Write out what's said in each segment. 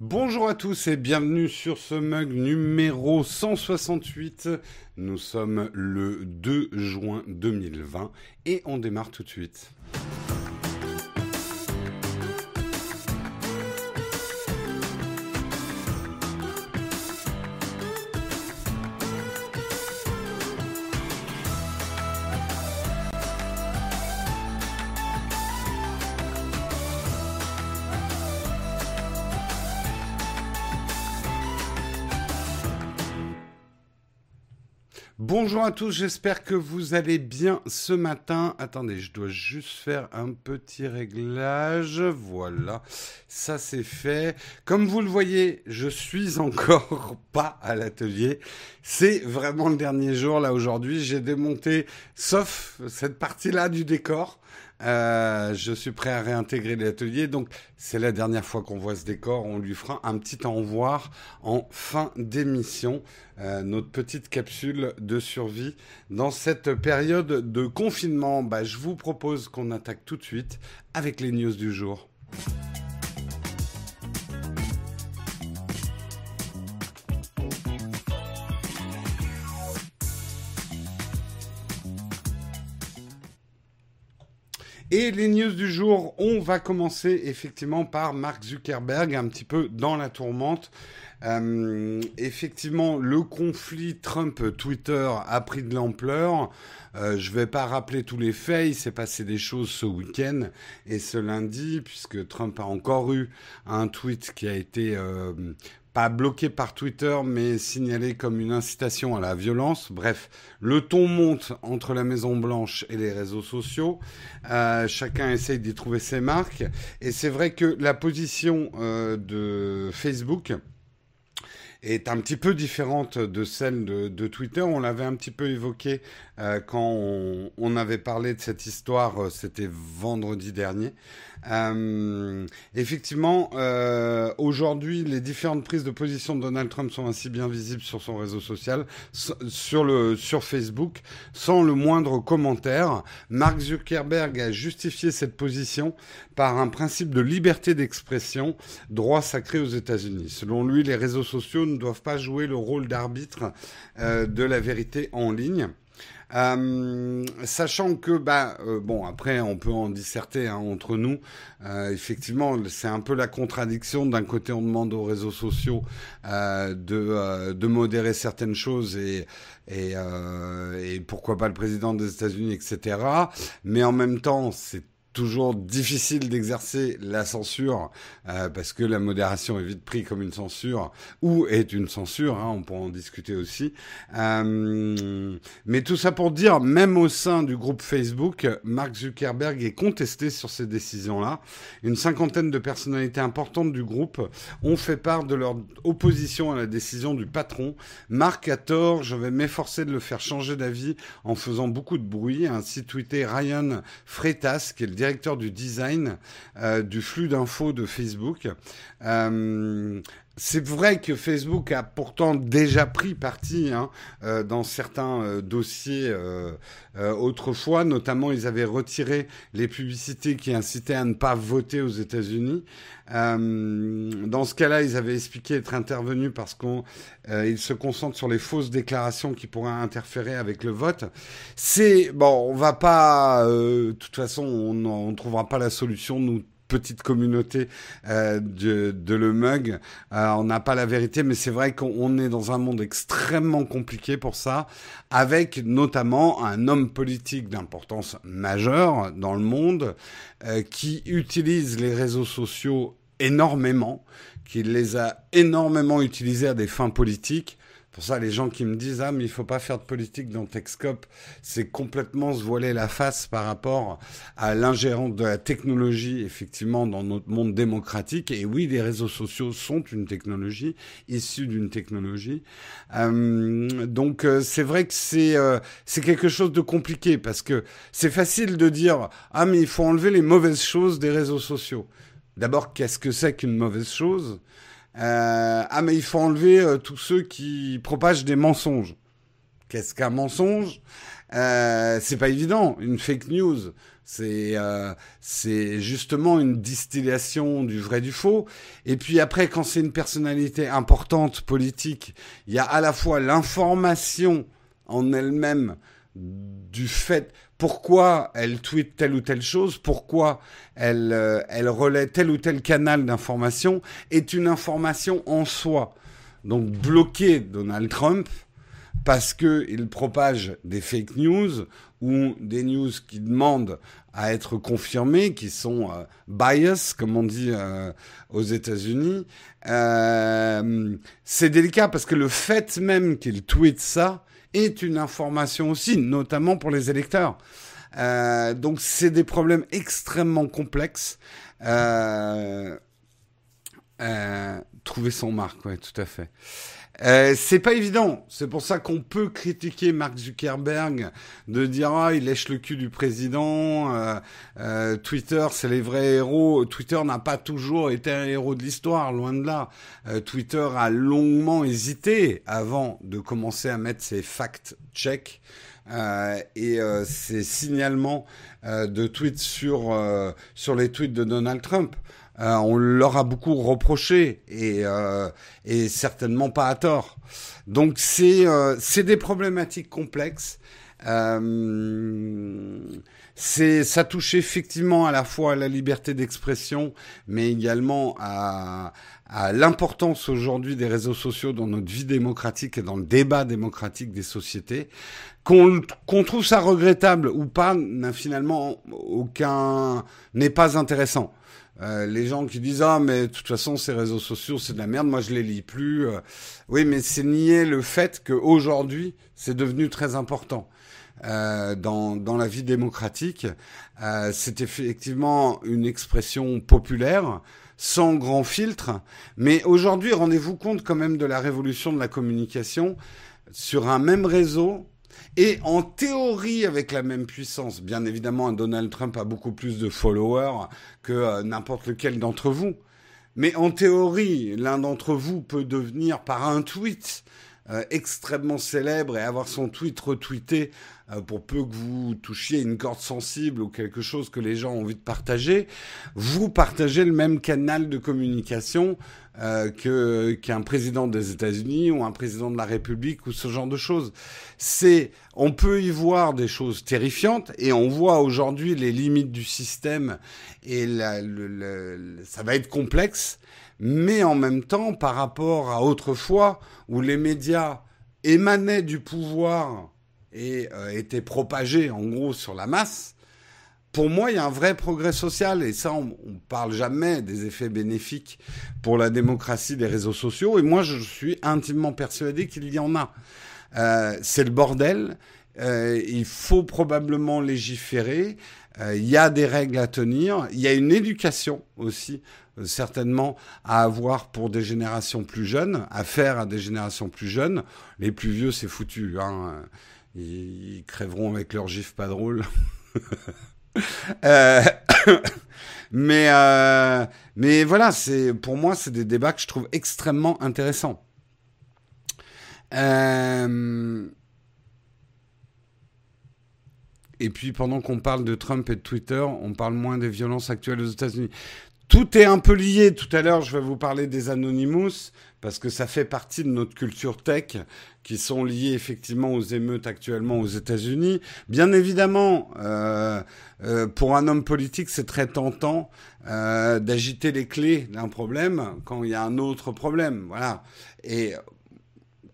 Bonjour à tous et bienvenue sur ce mug numéro 168. Nous sommes le 2 juin 2020 et on démarre tout de suite. Bonjour à tous, j'espère que vous allez bien ce matin. Attendez, je dois juste faire un petit réglage. Voilà, ça c'est fait. Comme vous le voyez, je suis encore pas à l'atelier. C'est vraiment le dernier jour là aujourd'hui. J'ai démonté, sauf cette partie-là du décor. Euh, je suis prêt à réintégrer l'atelier. Donc, c'est la dernière fois qu'on voit ce décor. On lui fera un petit envoi en fin d'émission. Euh, notre petite capsule de survie dans cette période de confinement. Bah, je vous propose qu'on attaque tout de suite avec les news du jour. Et les news du jour, on va commencer effectivement par Mark Zuckerberg, un petit peu dans la tourmente. Euh, effectivement, le conflit Trump-Twitter a pris de l'ampleur. Euh, je ne vais pas rappeler tous les faits. Il s'est passé des choses ce week-end et ce lundi, puisque Trump a encore eu un tweet qui a été euh, pas bloqué par Twitter, mais signalé comme une incitation à la violence. Bref, le ton monte entre la Maison Blanche et les réseaux sociaux. Euh, chacun essaye d'y trouver ses marques. Et c'est vrai que la position euh, de Facebook est un petit peu différente de celle de, Twitter. On l'avait un petit peu évoqué euh, quand on, avait parlé de cette histoire, c'était vendredi dernier. Euh, effectivement, euh, aujourd'hui, les différentes prises de position de Donald Trump sont ainsi bien visibles sur son réseau social, sur le sur Facebook, sans le moindre commentaire. Mark Zuckerberg a justifié cette position par un principe de liberté d'expression, droit sacré aux États-Unis. Selon lui, les réseaux sociaux ne doivent pas jouer le rôle d'arbitre euh, de la vérité en ligne. Euh, sachant que, bah, euh, bon, après, on peut en disserter hein, entre nous. Effectivement, c'est un peu la contradiction. D'un côté, on demande aux réseaux sociaux de, de modérer certaines choses et, et, et pourquoi pas le président des États-Unis, etc. Mais en même temps, c'est toujours difficile d'exercer la censure euh, parce que la modération est vite prise comme une censure ou est une censure, hein, on pourra en discuter aussi. Euh, mais tout ça pour dire, même au sein du groupe Facebook, Mark Zuckerberg est contesté sur ces décisions-là. Une cinquantaine de personnalités importantes du groupe ont fait part de leur opposition à la décision du patron. Mark a tort, je vais m'efforcer de le faire changer d'avis en faisant beaucoup de bruit, ainsi tweeté Ryan Freitas, qui est le directeur du design euh, du flux d'infos de Facebook. C'est vrai que Facebook a pourtant déjà pris parti hein, euh, dans certains euh, dossiers euh, autrefois. Notamment, ils avaient retiré les publicités qui incitaient à ne pas voter aux États-Unis. dans ce cas-là, ils avaient expliqué être intervenus parce qu'ils se concentrent sur les fausses déclarations qui pourraient interférer avec le vote. C'est bon, on va pas. de toute façon, on ne trouvera pas la solution nous petite communauté euh, de, de, le mug. Euh, on n'a pas la vérité, mais c'est vrai qu'on est dans un monde extrêmement compliqué pour ça, avec notamment un homme politique d'importance majeure dans le monde euh, qui utilise les réseaux sociaux énormément, qui les a énormément utilisés à des fins politiques pour ça, les gens qui me disent ah mais il faut pas faire de politique dans Techscope, c'est complètement se voiler la face par rapport à l'ingérence de la technologie effectivement dans notre monde démocratique. Et oui, les réseaux sociaux sont une technologie issue d'une technologie. Euh, donc euh, c'est vrai que c'est euh, c'est quelque chose de compliqué parce que c'est facile de dire ah mais il faut enlever les mauvaises choses des réseaux sociaux. D'abord, qu'est-ce que c'est qu'une mauvaise chose? Euh, ah mais il faut enlever euh, tous ceux qui propagent des mensonges. Qu'est-ce qu'un mensonge? Euh, C'est pas évident. Une fake news, C'est euh, c'est justement une distillation du vrai du faux. Et puis après, quand c'est une personnalité importante politique, il y a à la fois l'information en elle-même du fait pourquoi elle tweet telle ou telle chose, pourquoi elle, euh, elle relaie tel ou tel canal d'information, est une information en soi. Donc bloquer Donald Trump parce qu'il propage des fake news ou des news qui demandent à être confirmées, qui sont euh, bias, comme on dit euh, aux États-Unis. C'est délicat parce que le fait même qu'il tweet ça est une information aussi, notamment pour les électeurs. Euh, donc c'est des problèmes extrêmement complexes. Euh, trouver son marque, ouais, tout à fait. Euh, c'est pas évident. C'est pour ça qu'on peut critiquer Mark Zuckerberg de dire ah il lèche le cul du président. Euh, euh, Twitter c'est les vrais héros. Twitter n'a pas toujours été un héros de l'histoire, loin de là. Twitter a longuement hésité avant de commencer à mettre ses fact checks. et ses signalements de tweets sur sur les tweets de Donald Trump. Euh, on leur a beaucoup reproché et, euh, et certainement pas à tort. Donc c'est euh, c'est des problématiques complexes. Euh, c'est ça touche effectivement à la fois à la liberté d'expression, mais également à, à l'importance aujourd'hui des réseaux sociaux dans notre vie démocratique et dans le débat démocratique des sociétés. Qu'on trouve ça regrettable ou pas, n'a finalement aucun n'est pas intéressant. Euh, les gens qui disent ah mais de toute façon ces réseaux sociaux c'est de la merde moi je les lis plus euh. oui mais c'est nier le fait qu'aujourd'hui c'est devenu très important euh, dans dans la vie démocratique euh, c'est effectivement une expression populaire sans grand filtre mais aujourd'hui rendez-vous compte quand même de la révolution de la communication sur un même réseau et en théorie avec la même puissance. Bien évidemment, Donald Trump a beaucoup plus de followers que euh, n'importe lequel d'entre vous. Mais en théorie, l'un d'entre vous peut devenir par un tweet euh, extrêmement célèbre et avoir son tweet retweeté euh, pour peu que vous touchiez une corde sensible ou quelque chose que les gens ont envie de partager, vous partagez le même canal de communication euh, que qu'un président des États-Unis ou un président de la République ou ce genre de choses. C'est, on peut y voir des choses terrifiantes et on voit aujourd'hui les limites du système et la, le, ça va être complexe. Mais en même temps, par rapport à autrefois où les médias émanaient du pouvoir et euh, étaient propagés en gros sur la masse, pour moi, il y a un vrai progrès social, et ça, on, ne parle jamais des effets bénéfiques pour la démocratie des réseaux sociaux, et moi, je suis intimement persuadé qu'il y en a. Euh, c'est le bordel, euh, il faut probablement légiférer, il y a des règles à tenir, il y a une éducation aussi, euh, certainement, à avoir pour des générations plus jeunes, à faire à des générations plus jeunes. Les plus vieux, c'est foutu, hein. ils, crèveront avec leur gif pas drôle. Euh, mais euh, mais voilà, c'est pour moi c'est des débats que je trouve extrêmement intéressants. Euh, et puis pendant qu'on parle de Trump et de Twitter, on parle moins des violences actuelles aux États-Unis. Tout est un peu lié. Tout à l'heure, je vais vous parler des Anonymous parce que ça fait partie de notre culture tech qui sont liées effectivement aux émeutes actuellement aux États-Unis. Bien évidemment, euh, euh, pour un homme politique, c'est très tentant euh, d'agiter les clés d'un problème quand il y a un autre problème. Voilà. Et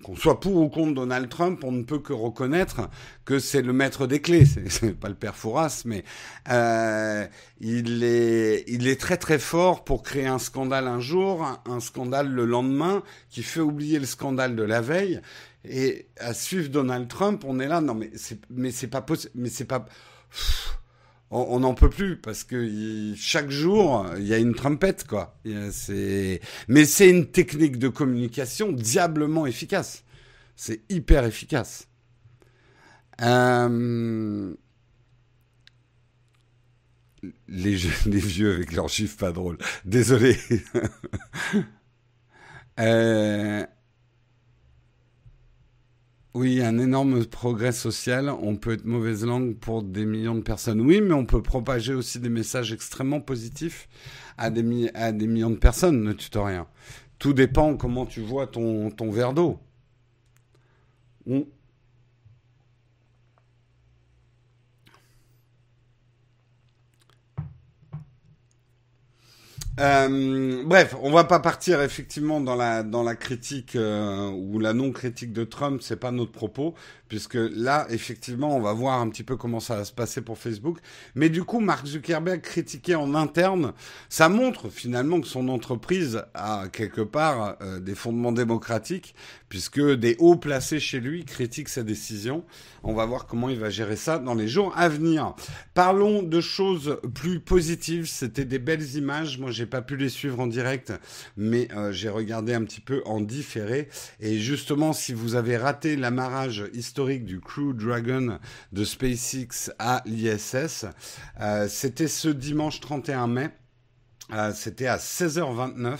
qu'on soit pour ou contre Donald Trump, on ne peut que reconnaître que c'est le maître des clés. C'est pas le père Fouras, mais euh, il est très très fort pour créer un scandale un jour, un, scandale le lendemain, qui fait oublier le scandale de la veille. Et à suivre Donald Trump, on est là. Non, mais c'est pas possible. Mais c'est pas on n'en peut plus parce que chaque jour il y a une trompette quoi. C'est mais c'est une technique de communication diablement efficace. C'est hyper efficace. Euh... Les, les vieux avec leurs chiffres pas drôles. Désolé. euh... Oui, un énorme progrès social. On peut être mauvaise langue pour des millions de personnes. Oui, mais on peut propager aussi des messages extrêmement positifs à des, millions de personnes, ne tuto rien. Tout dépend comment tu vois ton verre d'eau. Euh, bref, on va pas partir effectivement dans la dans la critique euh, ou la non critique de Trump, c'est pas notre propos puisque là, effectivement, on va voir un petit peu comment ça va se passer pour Facebook. Mais du coup, Mark Zuckerberg critiqué en interne, ça montre finalement que son entreprise a quelque part euh, des fondements démocratiques, puisque des hauts placés chez lui critiquent sa décision. On va voir comment il va gérer ça dans les jours à venir. Parlons de choses plus positives. C'était des belles images. Moi, j'ai pas pu les suivre en direct, mais euh, j'ai regardé un petit peu en différé. Et justement, si vous avez raté l'amarrage historique du Crew Dragon de SpaceX à l'ISS. Euh, c'était ce dimanche 31 mai. Euh, c'était à 16h29.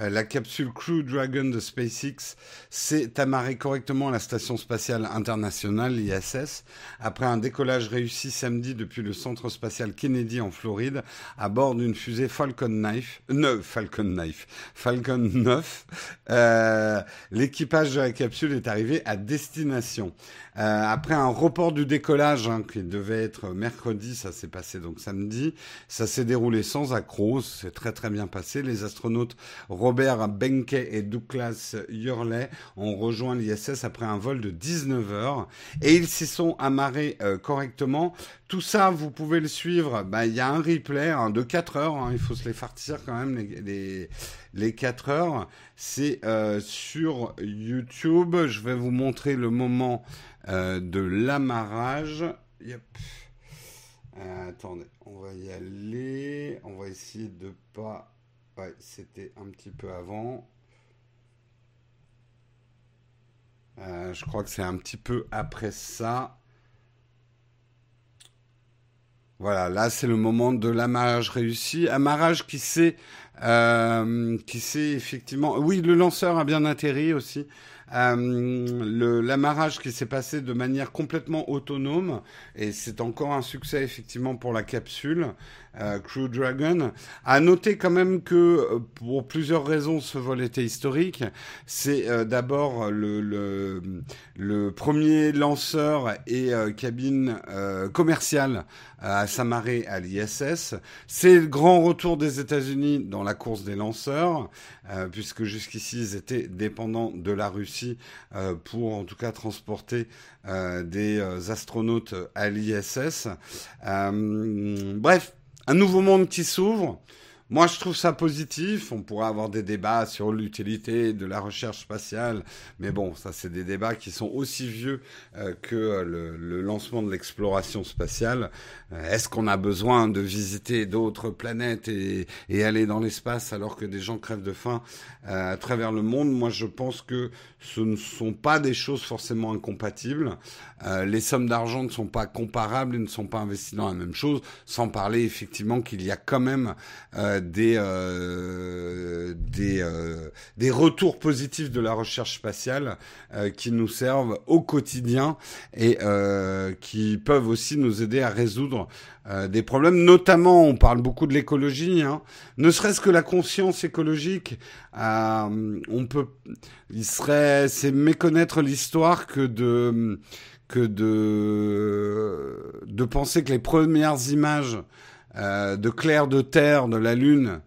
Euh, la capsule Crew Dragon de SpaceX s'est amarrée correctement à la station spatiale internationale, l'ISS, après un décollage réussi samedi depuis le centre spatial Kennedy en Floride, à bord d'une fusée Falcon 9, euh, Falcon 9, Falcon 9. Euh, l'équipage de la capsule est arrivé à destination. Euh, après un report du décollage hein, qui devait être mercredi, ça s'est passé donc samedi, ça s'est déroulé sans accroc, c'est très très bien passé. Les astronautes Robert Benke et Douglas Hurley ont rejoint l'ISS après un vol de 19 heures et ils s'y sont amarrés euh, correctement. Tout ça, vous pouvez le suivre. Bah, il y a un replay hein, de 4 heures. Hein, il faut se les fartir quand même les, les, 4 heures. C'est euh, sur YouTube. Je vais vous montrer le moment euh, de l'amarrage. Yep. attendez, on va y aller. On va essayer de pas C'était un petit peu avant. Euh, je crois que c'est un petit peu après ça. Voilà, là c'est le moment de l'amarrage réussi. Amarrage qui s'est, euh, qui s'est effectivement. Oui, le lanceur a bien atterri aussi. Euh, l'amarrage qui s'est passé de manière complètement autonome et c'est encore un succès effectivement pour la capsule. Euh, Crew Dragon. À noter quand même que euh, pour plusieurs raisons, ce vol était historique. C'est euh, d'abord le, le, le, premier lanceur et cabine commerciale à s'amarrer à l'ISS. C'est le grand retour des États-Unis dans la course des lanceurs, puisque jusqu'ici ils étaient dépendants de la Russie pour en tout cas transporter des astronautes à l'ISS. bref, un nouveau monde qui s'ouvre. Moi, je trouve ça positif. On pourrait avoir des débats sur l'utilité de la recherche spatiale, mais bon, ça, c'est des débats qui sont aussi vieux euh, que le, lancement de l'exploration spatiale. Euh, est-ce qu'on a besoin de visiter d'autres planètes et, aller dans l'espace alors que des gens crèvent de faim euh, à travers le monde? Moi, je pense que ce ne sont pas des choses forcément incompatibles. Euh, les sommes d'argent ne sont pas comparables et ne sont pas investies dans la même chose, sans parler effectivement qu'il y a quand même des, des, des retours positifs de la recherche spatiale qui nous servent au quotidien et qui peuvent aussi nous aider à résoudre des problèmes. Notamment, on parle beaucoup de l'écologie, hein. ne serait-ce que la conscience écologique. on peut, il serait, c'est méconnaître l'histoire que de que de, de penser que les premières images euh, de clair de terre de la Lune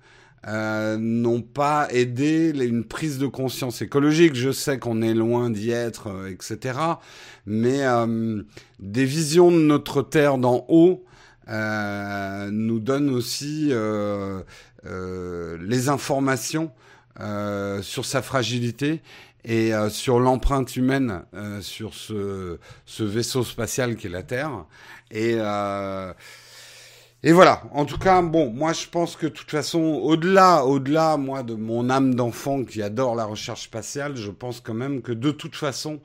euh, n'ont pas aidé une prise de conscience écologique. Je sais qu'on est loin d'y être, euh, etc. Mais euh, des visions de notre Terre d'en haut euh, nous donnent aussi les informations sur sa fragilité et euh, sur l'empreinte humaine euh, sur ce, ce, vaisseau spatial qui est la Terre. Et, euh, et voilà. En tout cas, bon, moi je pense que de toute façon, au-delà, au-delà, moi de mon âme d'enfant qui adore la recherche spatiale, je pense quand même que de toute façon,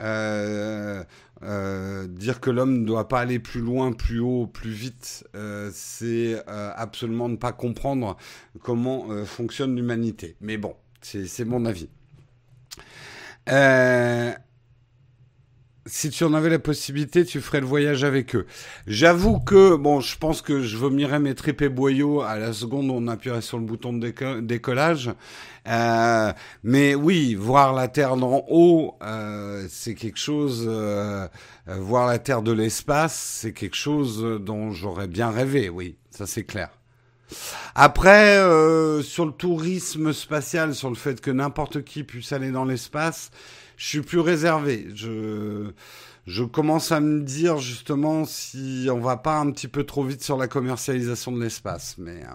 euh, euh, dire que l'homme ne doit pas aller plus loin, plus haut, plus vite, euh, c'est absolument ne pas comprendre comment fonctionne l'humanité. Mais bon, c'est mon avis. Euh, si tu en avais la possibilité, tu ferais le voyage avec eux. J'avoue que, bon, je pense que je vomirais mes tripes boyaux à la seconde où on appuierait sur le bouton de décollage. Euh, mais oui, voir la Terre d'en haut, euh, c'est quelque chose. Euh, euh, voir la Terre de l'espace, c'est quelque chose dont j'aurais bien rêvé. Oui, ça c'est clair. Après, euh, sur le tourisme spatial, sur le fait que n'importe qui puisse aller dans l'espace, je suis plus réservé. Je, commence à me dire justement si on va pas un petit peu trop vite sur la commercialisation de l'espace. Mais euh,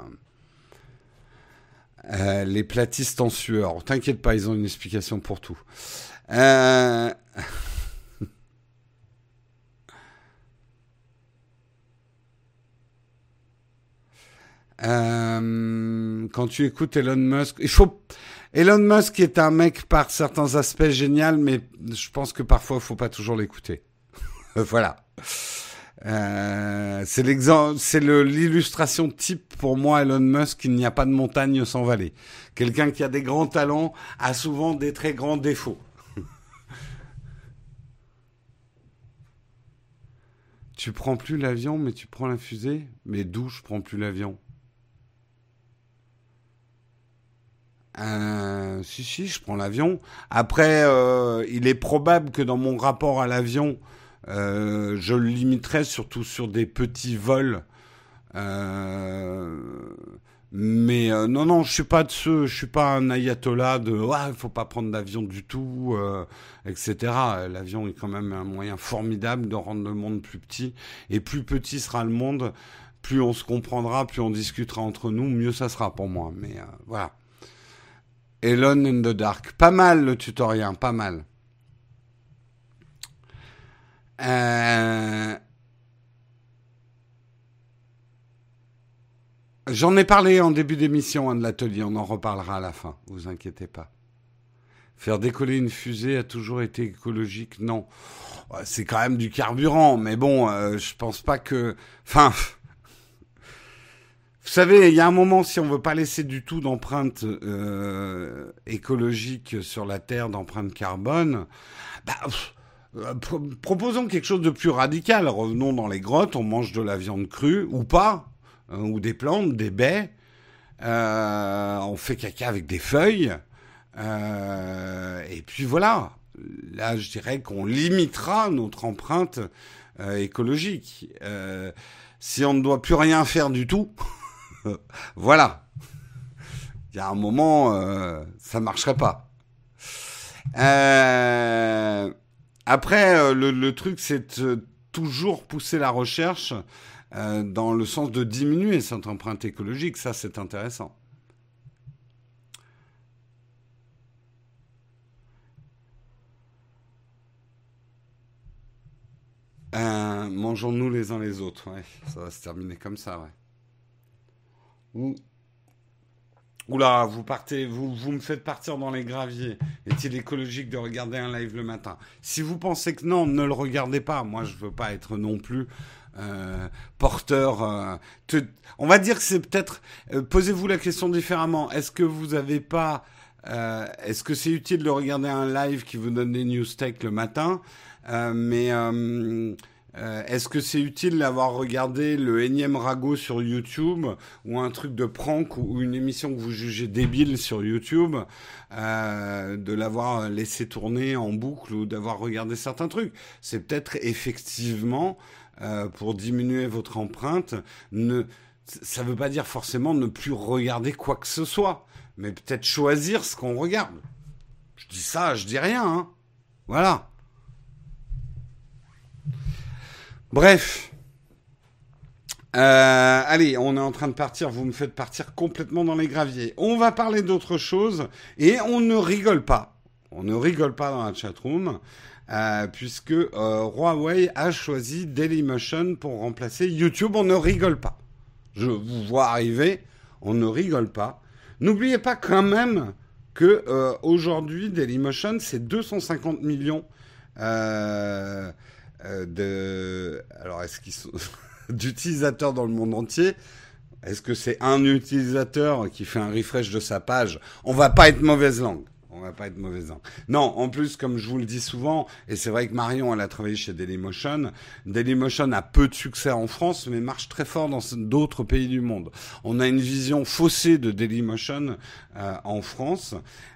euh, les platistes en sueur, t'inquiète pas, ils ont une explication pour tout. Euh, quand tu écoutes Elon Musk, il faut. Elon Musk est un mec par certains aspects génial, mais je pense que parfois il faut pas toujours l'écouter. voilà. Euh, c'est l'exemple, c'est l'illustration type pour moi Elon Musk. Il n'y a pas de montagne sans vallée. Quelqu'un qui a des grands talents a souvent des très grands défauts. tu prends plus l'avion, mais tu prends la fusée? Mais d'où je prends plus l'avion? Euh, si, si, je prends l'avion. Après, euh, il est probable que dans mon rapport à l'avion, euh, je le limiterai surtout sur des petits vols. Mais non, non, je suis pas de ceux, je suis pas un ayatollah de ouais, faut pas prendre d'avion du tout, etc. L'avion est quand même un moyen formidable de rendre le monde plus petit. Et plus petit sera le monde, plus on se comprendra, plus on discutera entre nous, mieux ça sera pour moi. Mais voilà. Elon in the Dark. Pas mal le tutoriel, pas mal. Euh, j'en ai parlé en début d'émission hein, de l'atelier, on en reparlera à la fin, vous inquiétez pas. Faire décoller une fusée a toujours été écologique? Non. C'est quand même du carburant, mais bon, euh, je pense pas que... Enfin, vous savez, il y a un moment, si on veut pas laisser du tout d'empreinte euh, écologique sur la Terre, d'empreinte carbone, bah, euh, proposons quelque chose de plus radical. Revenons dans les grottes, on mange de la viande crue, ou pas, hein, ou des plantes, des baies. Euh, on fait caca avec des feuilles. et puis voilà. Là, je dirais qu'on limitera notre empreinte écologique. si on ne doit plus rien faire du tout, voilà. Il y a un moment, euh, ça marcherait pas. Euh, après, euh, le, truc, c'est toujours pousser la recherche dans le sens de diminuer cette empreinte écologique. Ça, c'est intéressant. Mangeons-nous les uns les autres. Ça va se terminer comme ça. Oula, vous partez, vous, vous me faites partir dans les graviers. Est-il écologique de regarder un live le matin? Si vous pensez que non, ne le regardez pas. Moi, je veux pas être non plus euh, porteur. Euh, on va dire que c'est peut-être. Euh, posez-vous la question différemment. Est-ce que vous avez pas Est-ce que c'est utile de regarder un live qui vous donne des news tech le matin? Mais est-ce que c'est utile d'avoir regardé le énième ragot sur YouTube ou un truc de prank ou une émission que vous jugez débile sur YouTube, euh, de l'avoir laissé tourner en boucle ou d'avoir regardé certains trucs? C'est peut-être effectivement euh, pour diminuer votre empreinte. Ne, ça ne veut pas dire forcément ne plus regarder quoi que ce soit, mais peut-être choisir ce qu'on regarde. Je dis ça, je dis rien. Hein. Voilà. Bref. Euh, allez, on est en train de partir. Vous me faites partir complètement dans les graviers. On va parler d'autre chose et on ne rigole pas. On ne rigole pas dans la chatroom euh, puisque euh, Huawei a choisi Dailymotion pour remplacer YouTube. On ne rigole pas. Je vous vois arriver. On ne rigole pas. N'oubliez pas quand même que euh, aujourd'hui Dailymotion c'est 250 millions. Euh, de, alors est-ce qu'ils sont d'utilisateurs dans le monde entier? Est-ce que c'est un utilisateur qui fait un refresh de sa page? On va pas être mauvaise langue. On va pas être mauvais. Non, en plus, comme je vous le dis souvent, et c'est vrai que Marion, elle a travaillé chez Dailymotion. Dailymotion a peu de succès en France, mais marche très fort dans d'autres pays du monde. On a une vision faussée de Dailymotion euh, en France.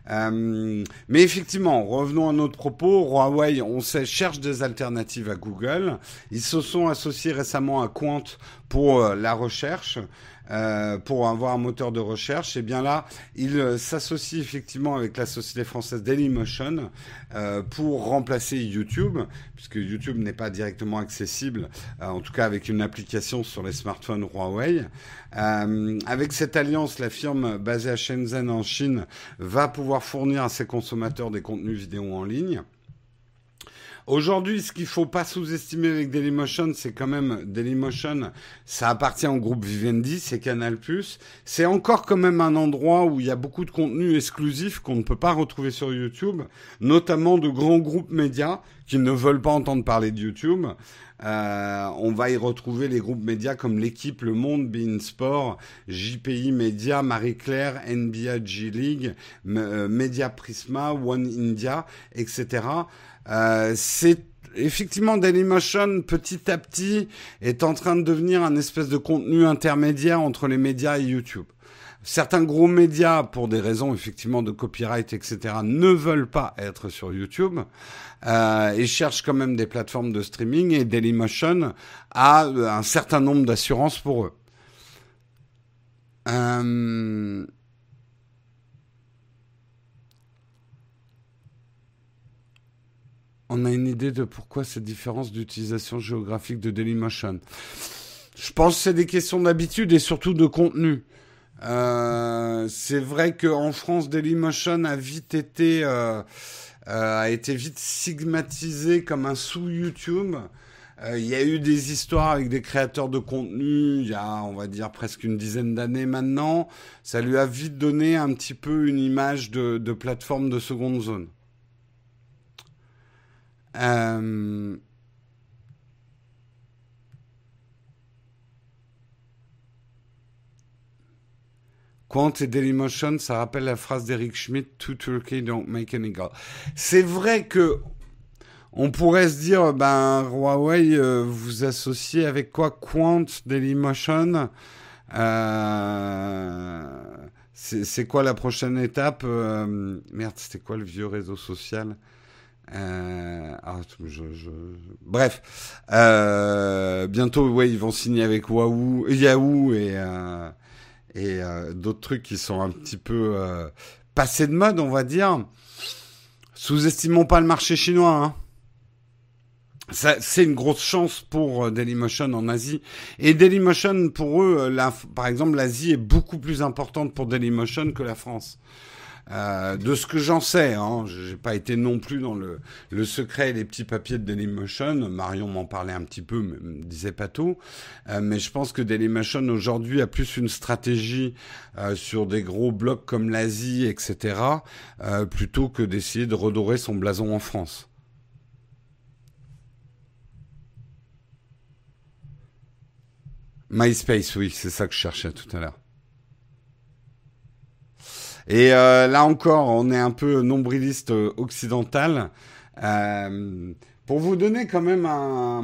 Euh, mais effectivement, revenons à notre propos. Huawei, on sait, cherche des alternatives à Google. Ils se sont associés récemment à Quant pour euh, la recherche. Euh, pour avoir un moteur de recherche, et eh bien là, il euh, s'associe effectivement avec la société française Dailymotion euh, pour remplacer YouTube, puisque YouTube n'est pas directement accessible, en tout cas avec une application sur les smartphones Huawei. avec cette alliance, la firme basée à Shenzhen en Chine va pouvoir fournir à ses consommateurs des contenus vidéo en ligne. Aujourd'hui, ce qu'il faut pas sous-estimer avec Dailymotion, c'est quand même Dailymotion, ça appartient au groupe Vivendi, c'est Canal+. C'est encore quand même un endroit où il y a beaucoup de contenu exclusif qu'on ne peut pas retrouver sur YouTube, notamment de grands groupes médias qui ne veulent pas entendre parler de YouTube. Euh, on va y retrouver les groupes médias comme l'équipe, Le Monde, Bein Sport, JPI Media, Marie-Claire, NBA G League, euh, Media Prisma, One India, etc. Euh, c'est effectivement Dailymotion petit à petit est en train de devenir un espèce de contenu intermédiaire entre les médias et YouTube. Certains gros médias, pour des raisons effectivement de copyright, etc., ne veulent pas être sur YouTube euh, et cherchent quand même des plateformes de streaming. Et Dailymotion a un certain nombre d'assurances pour eux. Euh, on a une idée de pourquoi cette différence d'utilisation géographique de Dailymotion. Je pense que c'est des questions d'habitude et surtout de contenu. Euh, c'est vrai qu'en France, Dailymotion a vite été euh, euh, a été vite stigmatisé comme un sous YouTube. Il y a eu des histoires avec des créateurs de contenu il y a, on va dire, presque une dizaine d'années maintenant. Ça lui a vite donné un petit peu une image de, de plateforme de seconde zone. Euh... Quant et Dailymotion, ça rappelle la phrase d'Eric Schmidt, To Turkey don't make any gold. C'est vrai que on pourrait se dire, ben Huawei, euh, vous associez avec quoi Quant, Dailymotion euh, C'est quoi la prochaine étape euh, Merde, c'était quoi le vieux réseau social? Euh, ah, bref, euh, bientôt, ouais, ils vont signer avec Yahoo et, euh, d'autres trucs qui sont un petit peu passés de mode, on va dire. Sous-estimons pas le marché chinois. Hein. C'est une grosse chance pour Dailymotion en Asie. Et Dailymotion, pour eux, par exemple, l'Asie est beaucoup plus importante pour Dailymotion que la France. Euh, de ce que j'en sais, hein, j'ai pas été non plus dans le, le secret et les petits papiers de Dailymotion. Marion m'en parlait un petit peu, mais me disait pas tout. Euh, mais je pense que Dailymotion aujourd'hui a plus une stratégie euh, sur des gros blocs comme l'Asie, etc., plutôt que d'essayer de redorer son blason en France. MySpace, oui, c'est ça que je cherchais tout à l'heure. Et euh, là encore, on est un peu nombriliste euh, occidental. Euh, pour vous donner quand même un,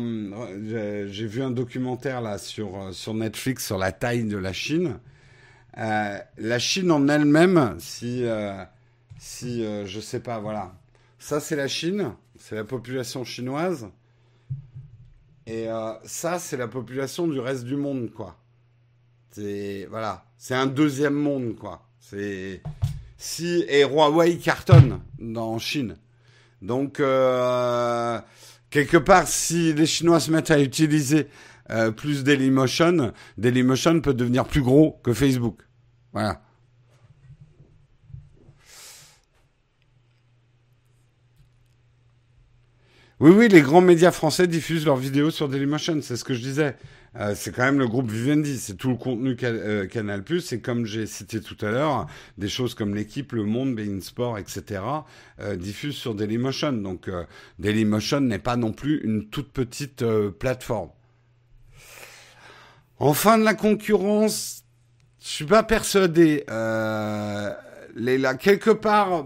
j'ai vu un documentaire là sur sur Netflix sur la taille de la Chine. la Chine en elle-même, si si je sais pas, voilà, ça c'est la Chine, c'est la population chinoise, et ça c'est la population du reste du monde, quoi. Voilà, c'est un deuxième monde, quoi. C'est si et Huawei cartonne dans Chine. Donc euh, quelque part, si les Chinois se mettent à utiliser euh, plus Dailymotion, Dailymotion peut devenir plus gros que Facebook. Voilà. Oui, oui, les grands médias français diffusent leurs vidéos sur Dailymotion, c'est ce que je disais. Euh, c'est quand même le groupe Vivendi, c'est tout le contenu euh, Canal+, et comme j'ai cité tout à l'heure, des choses comme l'équipe, Le Monde, Bein Sport, etc., euh, diffusent sur Dailymotion. Donc Dailymotion n'est pas non plus une toute petite plateforme. En fin de la concurrence, je suis pas persuadé. les, là, quelque part,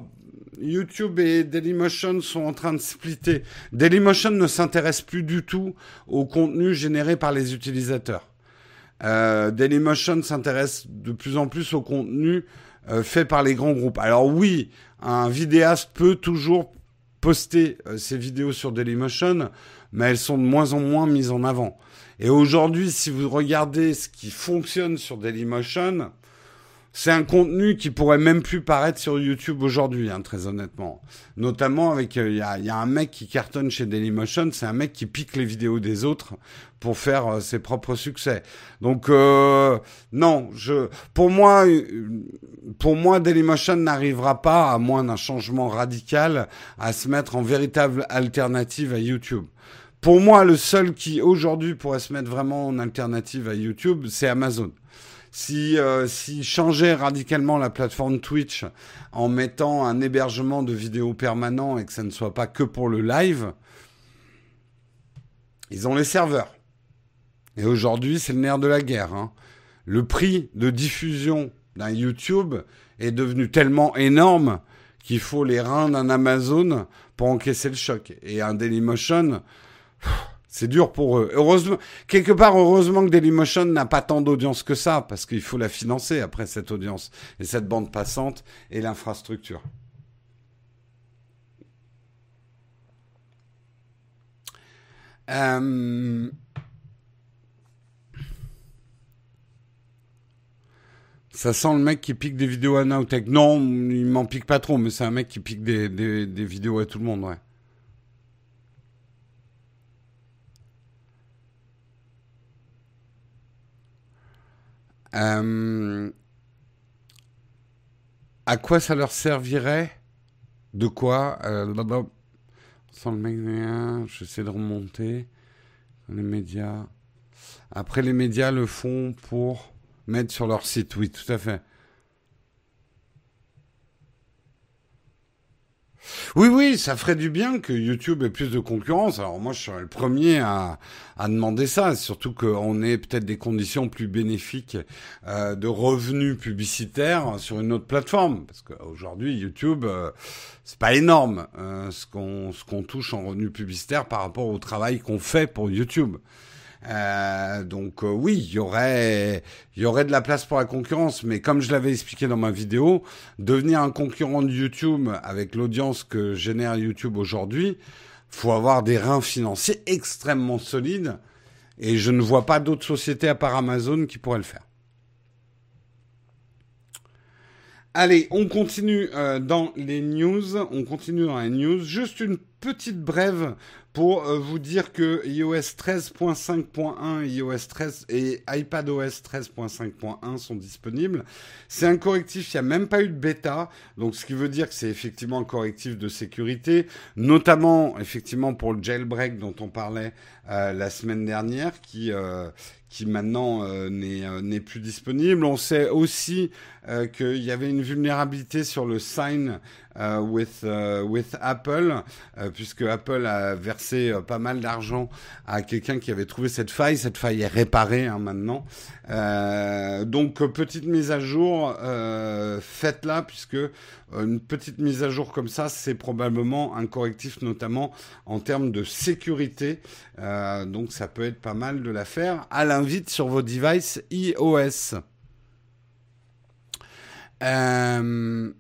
YouTube et Dailymotion sont en train de splitter. Dailymotion ne s'intéresse plus du tout au contenu généré par les utilisateurs. Euh, Dailymotion s'intéresse de plus en plus au contenu euh, fait par les grands groupes. Alors oui, un vidéaste peut toujours poster euh, ses vidéos sur Dailymotion, mais elles sont de moins en moins mises en avant. Et aujourd'hui, si vous regardez ce qui fonctionne sur Dailymotion, c'est un contenu qui pourrait même plus paraître sur YouTube aujourd'hui, hein, très honnêtement. Notamment avec, euh, il y, a, un mec qui cartonne chez Dailymotion, c'est un mec qui pique les vidéos des autres pour faire euh, ses propres succès. Donc euh, non, je, pour moi, pour moi, Dailymotion n'arrivera pas, à moins d'un changement radical, à se mettre en véritable alternative à YouTube. Pour moi, le seul qui aujourd'hui pourrait se mettre vraiment en alternative à YouTube, c'est Amazon si, euh, si changeait radicalement la plateforme Twitch en mettant un hébergement de vidéos permanent et que ça ne soit pas que pour le live, ils ont les serveurs. Et aujourd'hui, c'est le nerf de la guerre. Hein. Le prix de diffusion d'un YouTube est devenu tellement énorme qu'il faut les reins d'un Amazon pour encaisser le choc. Et un Dailymotion, c'est dur pour eux. Heureusement, quelque part, heureusement que Dailymotion n'a pas tant d'audience que ça, parce qu'il faut la financer après cette audience et cette bande passante et l'infrastructure. Euh, ça sent le mec qui pique des vidéos à Nowtech. Non, il m'en pique pas trop, mais c'est un mec qui pique des, des vidéos à tout le monde, ouais. Euh, à quoi ça leur servirait De quoi euh, Sans le mec, j'essaie de remonter. Les médias. Après, les médias le font pour mettre sur leur site, oui, tout à fait. Oui, oui, ça ferait du bien que YouTube ait plus de concurrence. Alors moi, je serais le premier à, demander ça, surtout qu'on ait peut-être des conditions plus bénéfiques euh, de revenus publicitaires sur une autre plateforme. Parce qu'aujourd'hui, YouTube, euh, c'est pas énorme euh, ce qu'on ce qu'on touche en revenus publicitaires par rapport au travail qu'on fait pour YouTube. Euh, donc euh, oui, il y aurait, de la place pour la concurrence, mais comme je l'avais expliqué dans ma vidéo, devenir un concurrent de YouTube avec l'audience que génère YouTube aujourd'hui, faut avoir des reins financiers extrêmement solides, et je ne vois pas d'autres sociétés à part Amazon qui pourraient le faire. Allez, on continue euh, dans les news. On continue dans les news. Juste une petite brève pour euh, vous dire que iOS 13.5.1, iOS 13 et iPadOS 13.5.1 sont disponibles. C'est un correctif, il n'y a même pas eu de bêta, donc ce qui veut dire que c'est effectivement un correctif de sécurité, notamment effectivement pour le jailbreak dont on parlait la semaine dernière, qui euh, qui maintenant euh, n'est plus disponible. On sait aussi qu'il y avait une vulnérabilité sur le sign with with Apple, puisque Apple a versé pas mal d'argent à quelqu'un qui avait trouvé cette faille. Cette faille est réparée hein, maintenant. donc petite mise à jour, faites-la puisque une petite mise à jour comme ça, c'est probablement un correctif notamment en termes de sécurité. Euh, donc ça peut être pas mal de la faire à l'invite sur vos devices iOS. Euh,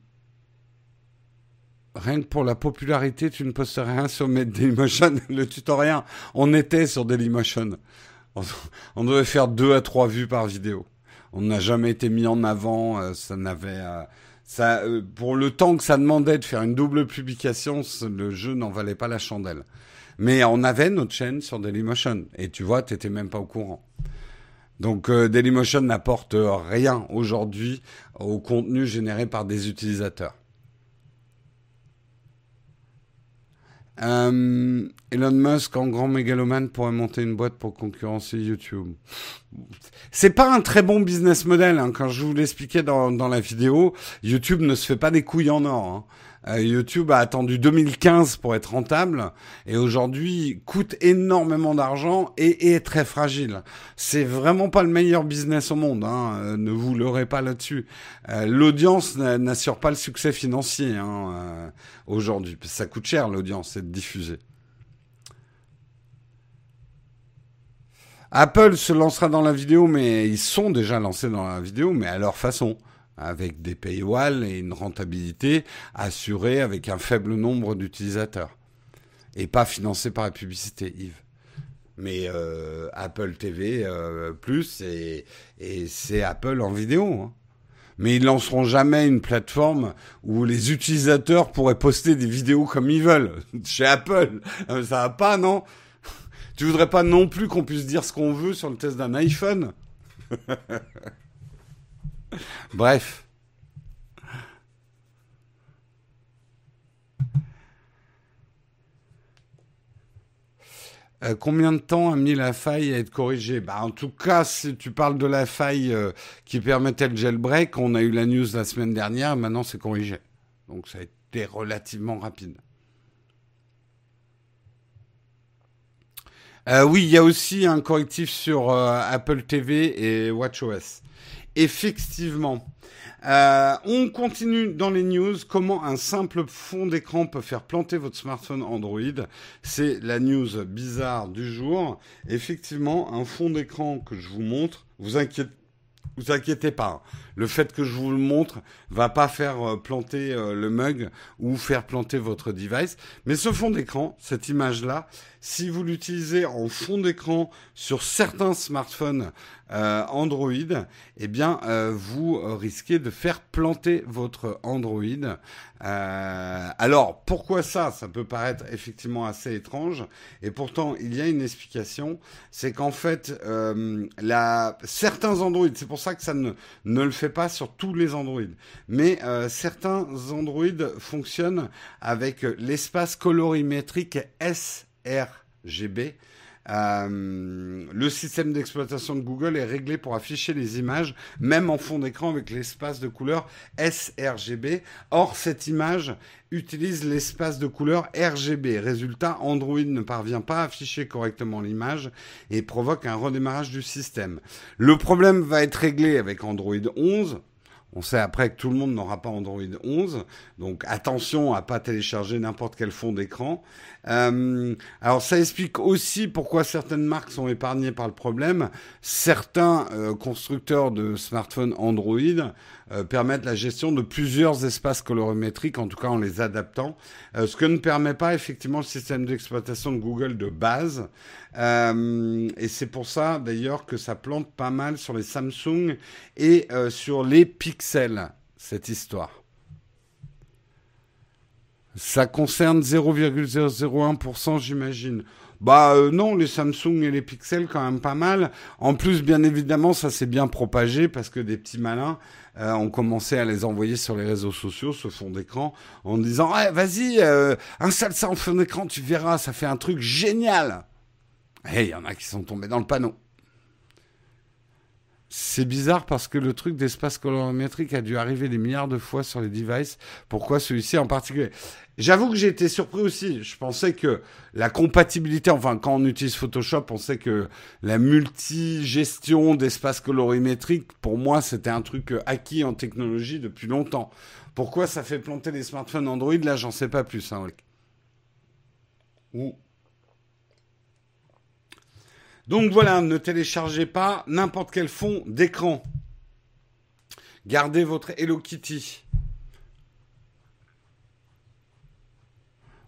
rien que pour la popularité, tu ne postes rien sur Dailymotion. Le tutoriel, on était sur Dailymotion. On devait faire deux à trois vues par vidéo. On n'a jamais été mis en avant. Euh, ça n'avait euh, pour le temps que ça demandait de faire une double publication, le jeu n'en valait pas la chandelle. Mais on avait notre chaîne sur Dailymotion. Et tu vois, tu n'étais même pas au courant. Donc euh, Dailymotion n'apporte rien aujourd'hui au contenu généré par des utilisateurs. Euh, Elon Musk, en grand mégalomane, pourrait monter une boîte pour concurrencer YouTube. C'est pas un très bon business model. Hein. Quand je vous l'expliquais dans, la vidéo, YouTube ne se fait pas des couilles en or. Hein. Euh, YouTube a attendu 2015 pour être rentable et aujourd'hui coûte énormément d'argent et, est très fragile. C'est vraiment pas le meilleur business au monde, hein. Euh, ne vous leurrez pas là-dessus. Euh, l'audience n'assure pas le succès financier hein, aujourd'hui. Ça coûte cher l'audience, c'est de diffuser. Apple se lancera dans la vidéo, mais ils sont déjà lancés dans la vidéo, mais à leur façon avec des paywalls et une rentabilité assurée avec un faible nombre d'utilisateurs. Et pas financé par la publicité, Yves. Mais euh, Apple TV euh, Plus, et, c'est Apple en vidéo. Hein. Mais ils lanceront jamais une plateforme où les utilisateurs pourraient poster des vidéos comme ils veulent. Chez Apple, euh, ça va pas, non? Tu voudrais pas non plus qu'on puisse dire ce qu'on veut sur le test d'un iPhone? Bref. Euh, combien de temps a mis la faille à être corrigée bah, En tout cas, si tu parles de la faille euh, qui permettait le jailbreak, on a eu la news la semaine dernière, maintenant c'est corrigé. Donc ça a été relativement rapide. Euh, oui, il y a aussi un correctif sur Apple TV et WatchOS effectivement. Euh, on continue dans les news. Comment un simple fond d'écran peut faire planter votre smartphone Android? C'est la news bizarre du jour. Effectivement, un fond d'écran que je vous montre, vous inquiétez vous inquiétez pas. Le fait que je vous le montre va pas faire euh, planter euh, le mug ou faire planter votre device. Mais ce fond d'écran, cette image-là, si vous l'utilisez en fond d'écran sur certains smartphones euh, Android, eh bien, vous risquez de faire planter votre Android. Alors, pourquoi ça? Ça peut paraître effectivement assez étrange, et pourtant, il y a une explication. C'est qu'en fait, certains Android, c'est pour ça que ça ne, ne le fait pas sur tous les Android, mais certains Android fonctionnent avec l'espace colorimétrique sRGB. Euh, le système d'exploitation de Google est réglé pour afficher les images, même en fond d'écran avec l'espace de couleur sRGB. Or, cette image utilise l'espace de couleur RGB. Résultat, Android ne parvient pas à afficher correctement l'image et provoque un redémarrage du système. Le problème va être réglé avec Android 11 on sait après que tout le monde n'aura pas Android 11, donc attention à pas télécharger n'importe quel fond d'écran. Euh, alors ça explique aussi pourquoi certaines marques sont épargnées par le problème. Certains euh, constructeurs de smartphones Android euh, permettent la gestion de plusieurs espaces colorimétriques, en tout cas en les adaptant, ce que ne permet pas effectivement le système d'exploitation de Google de base. et c'est pour ça d'ailleurs que ça plante pas mal sur les Samsung et sur les Pixels, cette histoire. Ça concerne 0,001%, j'imagine. Bah euh, non, les Samsung et les Pixels quand même pas mal. En plus, bien évidemment, ça s'est bien propagé parce que des petits malins euh, ont commencé à les envoyer sur les réseaux sociaux, ce fond d'écran, en disant hey, vas-y, euh, installe ça en fond d'écran, tu verras, ça fait un truc génial. Et il y en a qui sont tombés dans le panneau. C'est bizarre parce que le truc d'espace colorimétrique a dû arriver des milliards de fois sur les devices. Pourquoi celui-ci en particulier? J'avoue que j'ai été surpris aussi. Je pensais que la compatibilité, enfin quand on utilise Photoshop, on sait que la multi-gestion d'espace colorimétrique, pour moi, c'était un truc acquis en technologie depuis longtemps. Pourquoi ça fait planter les smartphones Android? Là, j'en sais pas plus. Hein, Ou donc voilà, ne téléchargez pas n'importe quel fond d'écran. Gardez votre Hello Kitty.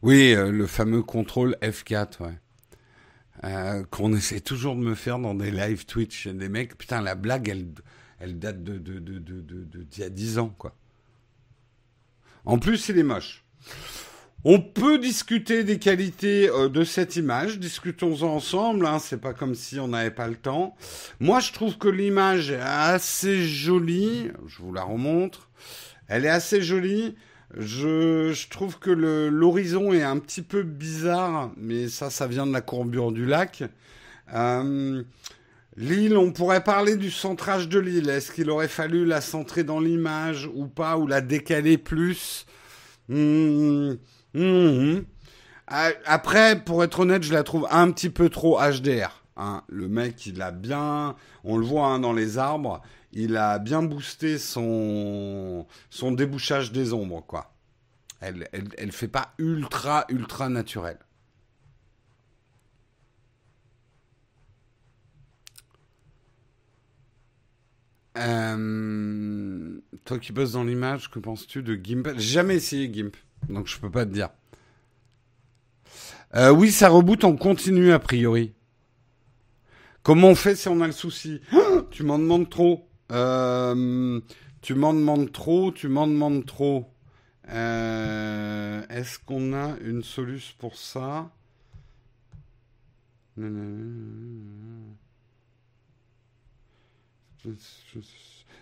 Oui, euh, le fameux contrôle F4, ouais. Euh, qu'on essaie toujours de me faire dans des live Twitch des mecs. Putain, la blague, elle, date de, de, y a 10 ans, quoi. En plus, il est moche. On peut discuter des qualités euh, de cette image, discutons-en ensemble, hein, c'est pas comme si on n'avait pas le temps. Moi je trouve que l'image est assez jolie, je vous la remontre, elle est assez jolie, je, trouve que l'horizon est un petit peu bizarre, mais ça ça vient de la courbure du lac. Euh, L'île, on pourrait parler du centrage de l'île. Est-ce qu'il aurait fallu la centrer dans l'image ou pas, ou la décaler plus? Hum, hum. Après, pour être honnête, je la trouve un petit peu trop HDR. Hein. Le mec, il a bien, on le voit hein, dans les arbres, il a bien boosté son, débouchage des ombres, quoi. Elle, elle, fait pas ultra, ultra naturel. Euh, toi qui bosses dans l'image, que penses-tu de GIMP? Jamais essayé GIMP, donc je peux pas te dire. Euh, oui, ça reboot en continu a priori. Comment on fait si on a le souci Tu m'en demandes trop. Euh, tu m'en demandes trop, tu m'en demandes trop. Euh, est-ce qu'on a une solution pour ça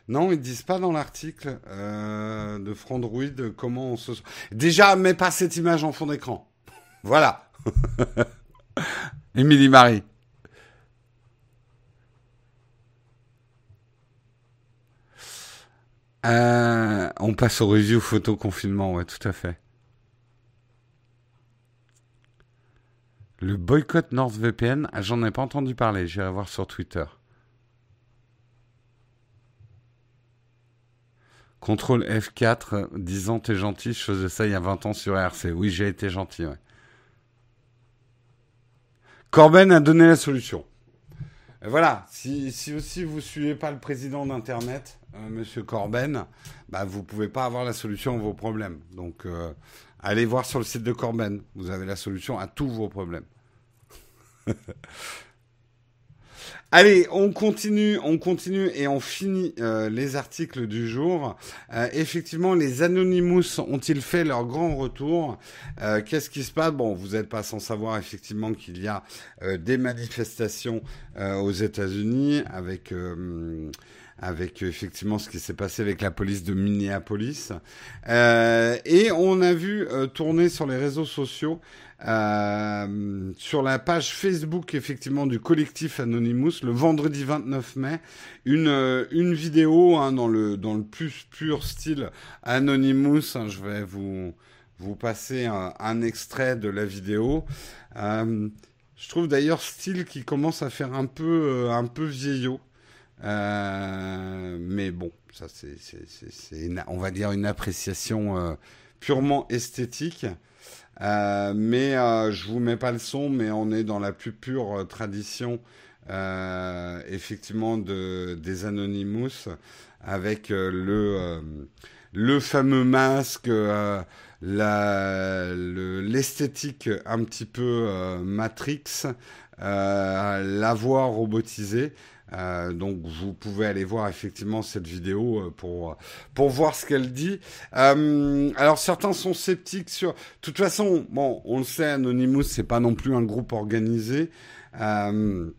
ils disent pas dans l'article euh, de Frandroid comment on se. Déjà, mets pas cette image en fond d'écran. voilà. Émilie Marie. Euh, on passe au review photo confinement, ouais, tout à fait. Le boycott NordVPN, j'en ai pas entendu parler, j'irai voir sur Twitter. Contrôle F4, disant t'es gentil, je faisais ça il y a 20 ans sur RC. Oui, j'ai été gentil, ouais. Corben a donné la solution. voilà, si, si, aussi vous suivez pas le président d'Internet, euh, Monsieur Corben, bah, vous pouvez pas avoir la solution à vos problèmes. Donc, euh, allez voir sur le site de Corben. Vous avez la solution à tous vos problèmes. Allez, on continue, on continue et on finit euh, les articles du jour. Euh, effectivement, les Anonymous ont-ils fait leur grand retour? Euh, Qu'est-ce qui se passe? Bon, vous n'êtes pas sans savoir effectivement qu'il y a des manifestations aux États-Unis avec avec effectivement ce qui s'est passé avec la police de Minneapolis. Euh, et on a vu euh, tourner sur les réseaux sociaux, euh, sur la page Facebook effectivement du collectif Anonymous, le vendredi 29 mai, une, une vidéo hein, dans, le, dans le plus pur style Anonymous. Hein, je vais vous, vous passer un, un, extrait de la vidéo. je trouve d'ailleurs style qui commence à faire un peu, un peu vieillot. Euh, mais bon, ça c'est, on va dire une appréciation euh, purement esthétique. Euh, mais je vous mets pas le son, mais on est dans la plus pure tradition, effectivement, de, des Anonymous, avec le, le fameux masque, l'esthétique un petit peu Matrix, la voix robotisée. Euh, donc vous pouvez aller voir effectivement cette vidéo euh, pour pour voir ce qu'elle dit. Euh, alors certains sont sceptiques sur. De toute façon, bon, on le sait, Anonymous c'est pas non plus un groupe organisé. Euh,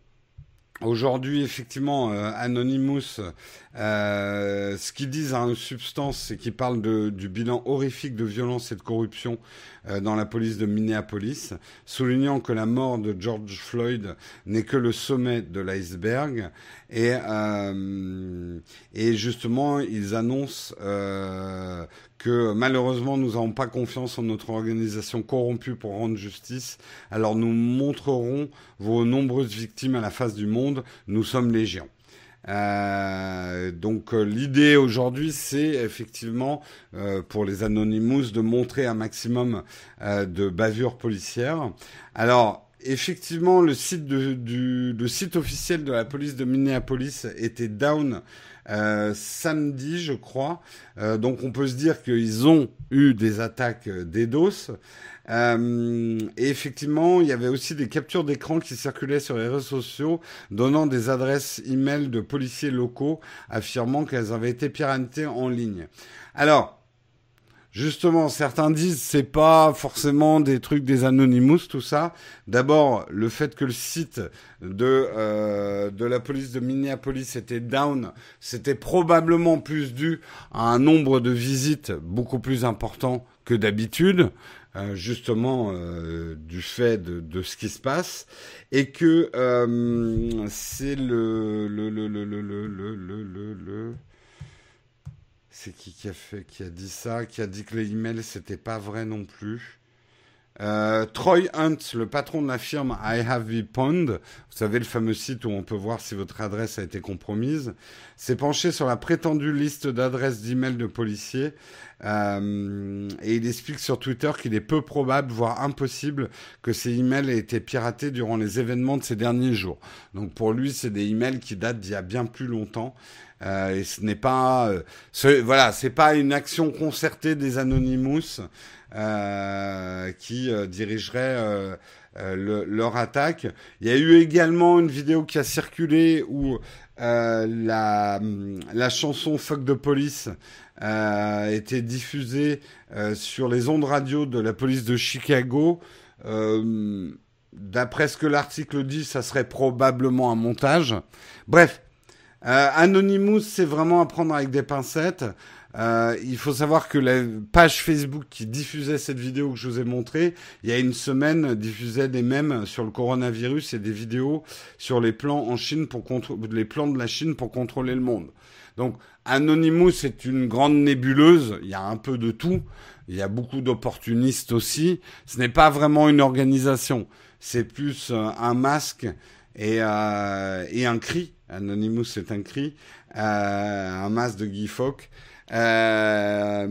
Aujourd'hui, effectivement, euh, Anonymous, euh, ce qu'ils disent à une substance, c'est qu'ils parlent de, du bilan horrifique de violence et de corruption euh, dans la police de Minneapolis, soulignant que la mort de George Floyd n'est que le sommet de l'iceberg. Et, euh, et justement, ils annoncent euh, que malheureusement nous n'avons pas confiance en notre organisation corrompue pour rendre justice. Alors nous montrerons vos nombreuses victimes à la face du monde. Nous sommes légion. Euh, donc euh, l'idée aujourd'hui, c'est effectivement euh, pour les Anonymous de montrer un maximum euh, de bavures policières. Alors effectivement, le site de, du le site officiel de la police de Minneapolis était down euh, samedi, je crois. Euh, donc on peut se dire qu'ils ont eu des attaques euh, DDoS. Euh, et effectivement, il y avait aussi des captures d'écran qui circulaient sur les réseaux sociaux, donnant des adresses e-mail de policiers locaux affirmant qu'elles avaient été piratées en ligne. Alors, Justement, certains disent c'est pas forcément des trucs des Anonymous, tout ça. D'abord, le fait que le site de euh, de la police de Minneapolis était down, c'était probablement plus dû à un nombre de visites beaucoup plus important que d'habitude. Euh, justement euh, du fait de, de, ce qui se passe et que euh, c'est le le, le, le, le, le, le, le C'est qui qui a fait, qui a dit ça, qui a dit que les emails c'était pas vrai non plus. Euh, Troy Hunt, le patron de la firme I Have Be Pond, vous savez le fameux site où on peut voir si votre adresse a été compromise, s'est penché sur la prétendue liste d'adresses d'emails de policiers euh, et il explique sur Twitter qu'il est peu probable, voire impossible, que ces emails aient été piratés durant les événements de ces derniers jours. Donc pour lui, c'est des emails qui datent d'il y a bien plus longtemps. Euh, et ce n'est pas, euh, voilà, c'est pas une action concertée des Anonymous euh, qui euh, dirigerait euh, leur attaque. Il y a eu également une vidéo qui a circulé où la, la chanson Fuck de Police été diffusée sur les ondes radio de la police de Chicago. D'après ce que l'article dit, ça serait probablement un montage. Bref, Anonymous, c'est vraiment à prendre avec des pincettes. Euh, il faut savoir que la page Facebook qui diffusait cette vidéo que je vous ai montrée, il y a une semaine, diffusait des mèmes sur le coronavirus et des vidéos sur les plans en Chine pour les plans de la Chine pour contrôler le monde. Donc Anonymous est une grande nébuleuse, il y a un peu de tout, il y a beaucoup d'opportunistes aussi. Ce n'est pas vraiment une organisation, c'est plus euh, un masque et, euh, et un cri. Anonymous c'est un cri, euh, un masque de Guy Fawkes. Euh,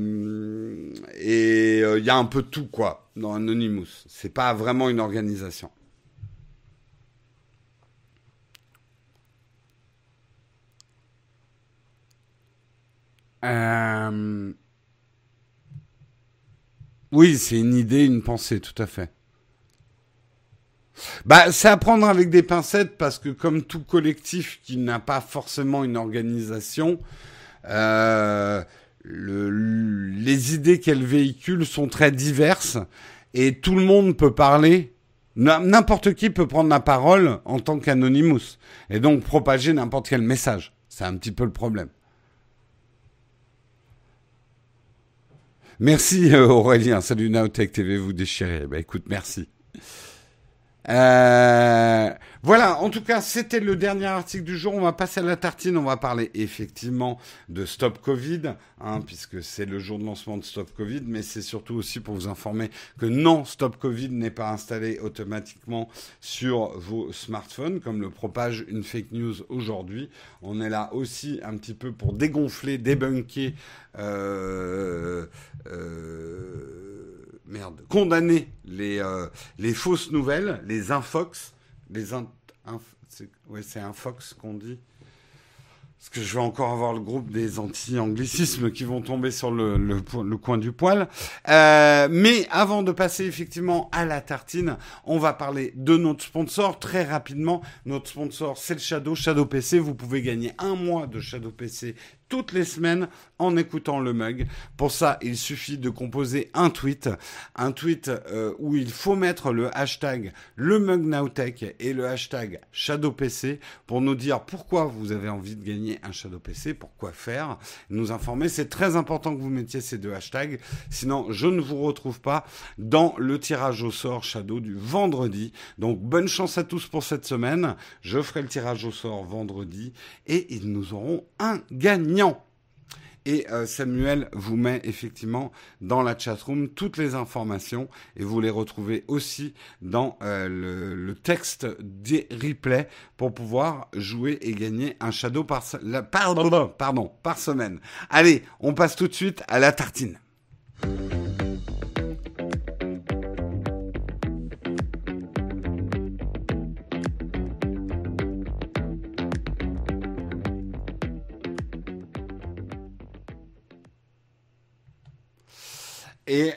et il euh, y a un peu tout, quoi, dans Anonymous. C'est pas vraiment une organisation. Euh, oui, c'est une idée, une pensée, tout à fait. Bah, c'est à prendre avec des pincettes parce que comme tout collectif qui n'a pas forcément une organisation, euh, les idées qu'elle véhicule sont très diverses et tout le monde peut parler. N'importe qui peut prendre la parole en tant qu'anonymous et donc propager n'importe quel message. C'est un petit peu le problème. Merci euh, Aurélien, salut Naotech TV, vous déchirez. Bah écoute, merci. Euh, voilà, en tout cas, c'était le dernier article du jour. On va passer à la tartine. On va parler effectivement de Stop Covid, hein, puisque c'est le jour de lancement de Stop Covid, mais c'est surtout aussi pour vous informer que non, Stop Covid n'est pas installé automatiquement sur vos smartphones, comme le propage une fake news aujourd'hui. On est là aussi un petit peu pour dégonfler, débunker. Euh, euh, merde, condamner les, euh, les fausses nouvelles, les infox, les c'est infox qu'on dit. Parce que je vais encore avoir le groupe des anti-anglicismes qui vont tomber sur le, le, le coin du poil. Euh, mais avant de passer effectivement à la tartine, on va parler de notre sponsor très rapidement. Notre sponsor, c'est le Shadow, Shadow PC. Vous pouvez gagner un mois de Shadow PC toutes les semaines en écoutant le mug. Pour ça, il suffit de composer un tweet, un tweet euh, où il faut mettre le hashtag le mug nowtech et le hashtag shadowpc pour nous dire pourquoi vous avez envie de gagner un shadow PC, pourquoi faire, nous informer. C'est très important que vous mettiez ces deux hashtags, sinon je ne vous retrouve pas dans le tirage au sort shadow du vendredi. Donc bonne chance à tous pour cette semaine. Je ferai le tirage au sort vendredi et nous aurons un gagnant. Et euh, Samuel vous met effectivement dans la chatroom toutes les informations et vous les retrouvez aussi dans euh, le, texte des replays pour pouvoir jouer et gagner un shadow par, par semaine. Allez, on passe tout de suite à la tartine.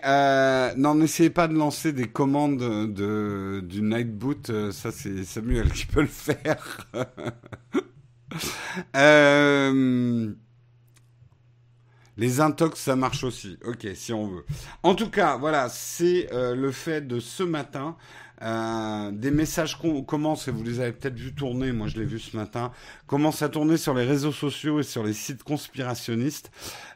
Euh, non, n'essayez pas de lancer des commandes de, du Nightboot. Euh, ça, c'est Samuel qui peut le faire. euh, les intox, ça marche aussi. Ok, si on veut. En tout cas, voilà, c'est le fait de ce matin. Euh, des messages commencent, et vous les avez peut-être vu tourner, moi je l'ai vu ce matin, commencent à tourner sur les réseaux sociaux et sur les sites conspirationnistes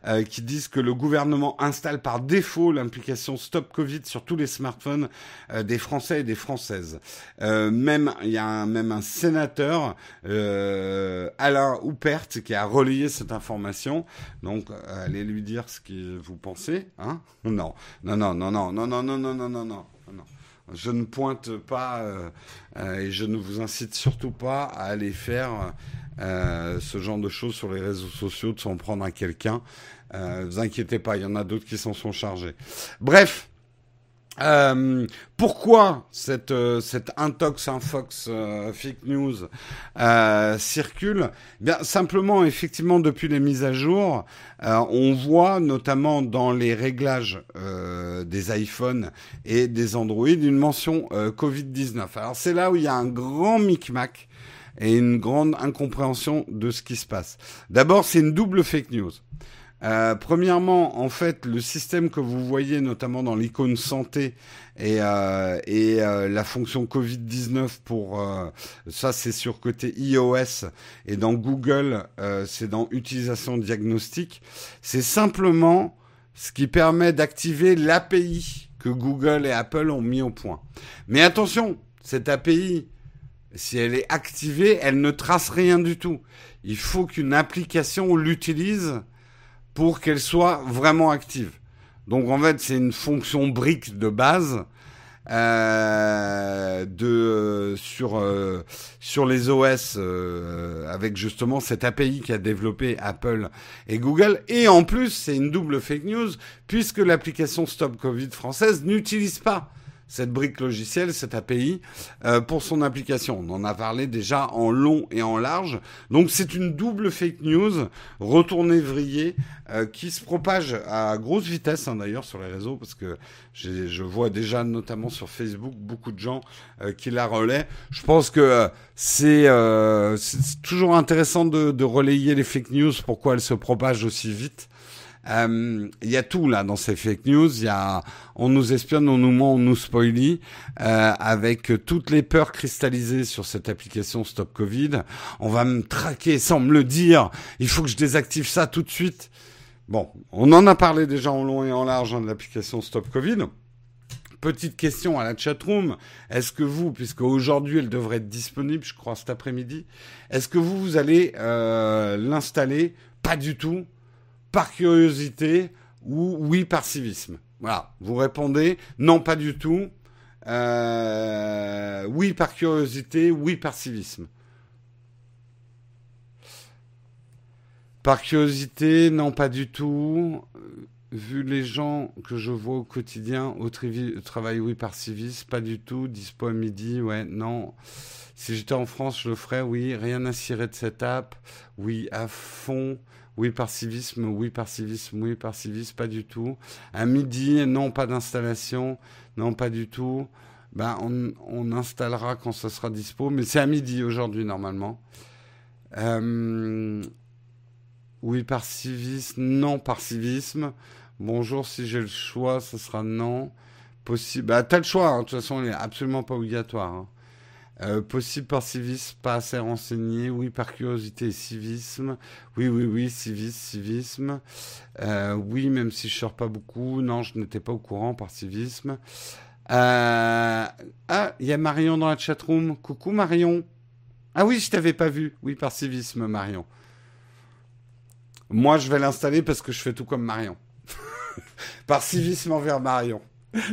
euh, qui disent que le gouvernement installe par défaut l'implication Stop Covid sur tous les smartphones euh, des Français et des Françaises. même il y a même un sénateur, Alain Houpert, qui a relayé cette information. Donc allez lui dire ce que vous pensez. Hein non, non, non, non, non, non, non, non, non, non, non, non. Je ne pointe pas euh, euh, et je ne vous incite surtout pas à aller faire euh, ce genre de choses sur les réseaux sociaux, de s'en prendre à quelqu'un. Ne vous inquiétez pas, il y en a d'autres qui s'en sont chargés. Bref, euh, pourquoi cette, euh, cette intox, infox, euh, fake news euh, circule? Eh Bien simplement, effectivement, depuis les mises à jour, on voit notamment dans les réglages des iPhones et des Android une mention Covid-19. Alors c'est là où il y a un grand micmac et une grande incompréhension de ce qui se passe. D'abord, c'est une double fake news. Euh, premièrement, en fait, le système que vous voyez notamment dans l'icône santé et, euh, et euh, la fonction Covid-19 pour ça, c'est sur côté iOS et dans Google, c'est dans utilisation diagnostique. C'est simplement ce qui permet d'activer l'API que Google et Apple ont mis au point. Mais attention, cette API, si elle est activée, elle ne trace rien du tout. Il faut qu'une application l'utilise pour qu'elle soit vraiment active. Donc en fait, c'est une fonction brique de base euh, de euh, sur euh, sur les OS avec justement cette API qui a développé Apple et Google et en plus c'est une double fake news puisque l'application Stop Covid française n'utilise pas cette brique logicielle, cette API, euh, pour son application. On en a parlé déjà en long et en large. Donc c'est une double fake news retournée vrillée euh, qui se propage à grosse vitesse hein, d'ailleurs sur les réseaux parce que je vois déjà notamment sur Facebook beaucoup de gens euh, qui la relaient. Je pense que c'est toujours intéressant de, de relayer les fake news, pourquoi elles se propagent aussi vite. Euh, il y a tout là dans ces fake news. Il y a, on nous espionne, on nous ment, on nous spoilie, euh, avec toutes les peurs cristallisées sur cette application Stop Covid. On va me traquer sans me le dire. Il faut que je désactive ça tout de suite. Bon, on en a parlé déjà en long et en large hein, de l'application Stop Covid. Petite question à la chatroom. Est-ce que vous, puisque aujourd'hui elle devrait être disponible, je crois cet après-midi, est-ce que vous, vous allez euh, l'installer? Pas du tout par curiosité ou oui par civisme Voilà, vous répondez non pas du tout, euh, oui par curiosité, oui par civisme. Par curiosité, non pas du tout. Vu les gens que je vois au quotidien, au travail, oui par civisme, pas du tout. Dispo à midi, ouais, non. Si j'étais en France, je le ferais, oui. Rien à cirer de cette app, oui, à fond. Oui par civisme, oui par civisme, oui par civisme, pas du tout. À midi, non, pas d'installation, non, pas du tout. Ben, on, installera quand ce sera dispo, mais c'est à midi aujourd'hui normalement. Euh, oui par civisme, non par civisme. Bonjour, si j'ai le choix, ce sera non. Possible. Bah, t'as le choix, hein. de toute façon, il n'est absolument pas obligatoire. Hein. Euh, possible par civisme, pas assez renseigné. Oui, par curiosité et civisme. Oui, oui, oui, civisme, civisme. Euh, oui, même si je sors pas beaucoup. Non, je n'étais pas au courant par civisme. Euh... Ah, il y a Marion dans la chatroom. Coucou Marion. Ah oui, je t'avais pas vu. Oui, par civisme, Marion. Moi, je vais l'installer parce que je fais tout comme Marion. par civisme envers Marion.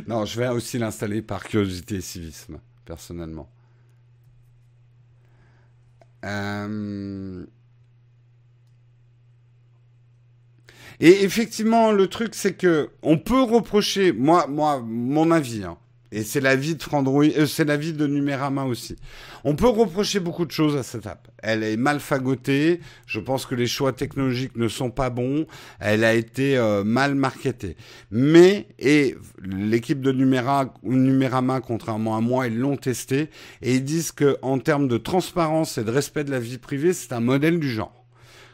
Non, je vais aussi l'installer par curiosité et civisme, personnellement. Euh, et effectivement, le truc, c'est que on peut reprocher, moi, moi, mon avis, hein, et c'est l'avis de Frandroid, euh, c'est l'avis de Numérama aussi. On peut reprocher beaucoup de choses à cette app. Elle est mal fagotée. Je pense que les choix technologiques ne sont pas bons. Elle a été euh, mal marketée. Mais et l'équipe de Numéra, Numérama, contrairement à moi, ils l'ont testé et ils disent que en termes de transparence et de respect de la vie privée, c'est un modèle du genre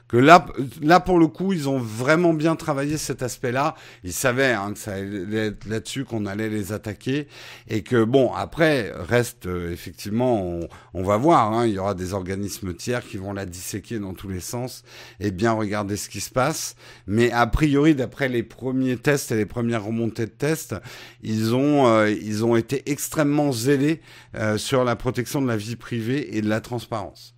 que là, là pour le coup, ils ont vraiment bien travaillé cet aspect-là. Ils savaient hein, que ça allait être là-dessus qu'on allait les attaquer et que bon, après reste euh, effectivement, on, va voir. Hein, il y aura des organismes tiers qui vont la disséquer dans tous les sens et bien regarder ce qui se passe. Mais a priori, d'après les premiers tests et les premières remontées de tests, ils ont euh, ils ont été extrêmement zélés euh, sur la protection de la vie privée et de la transparence.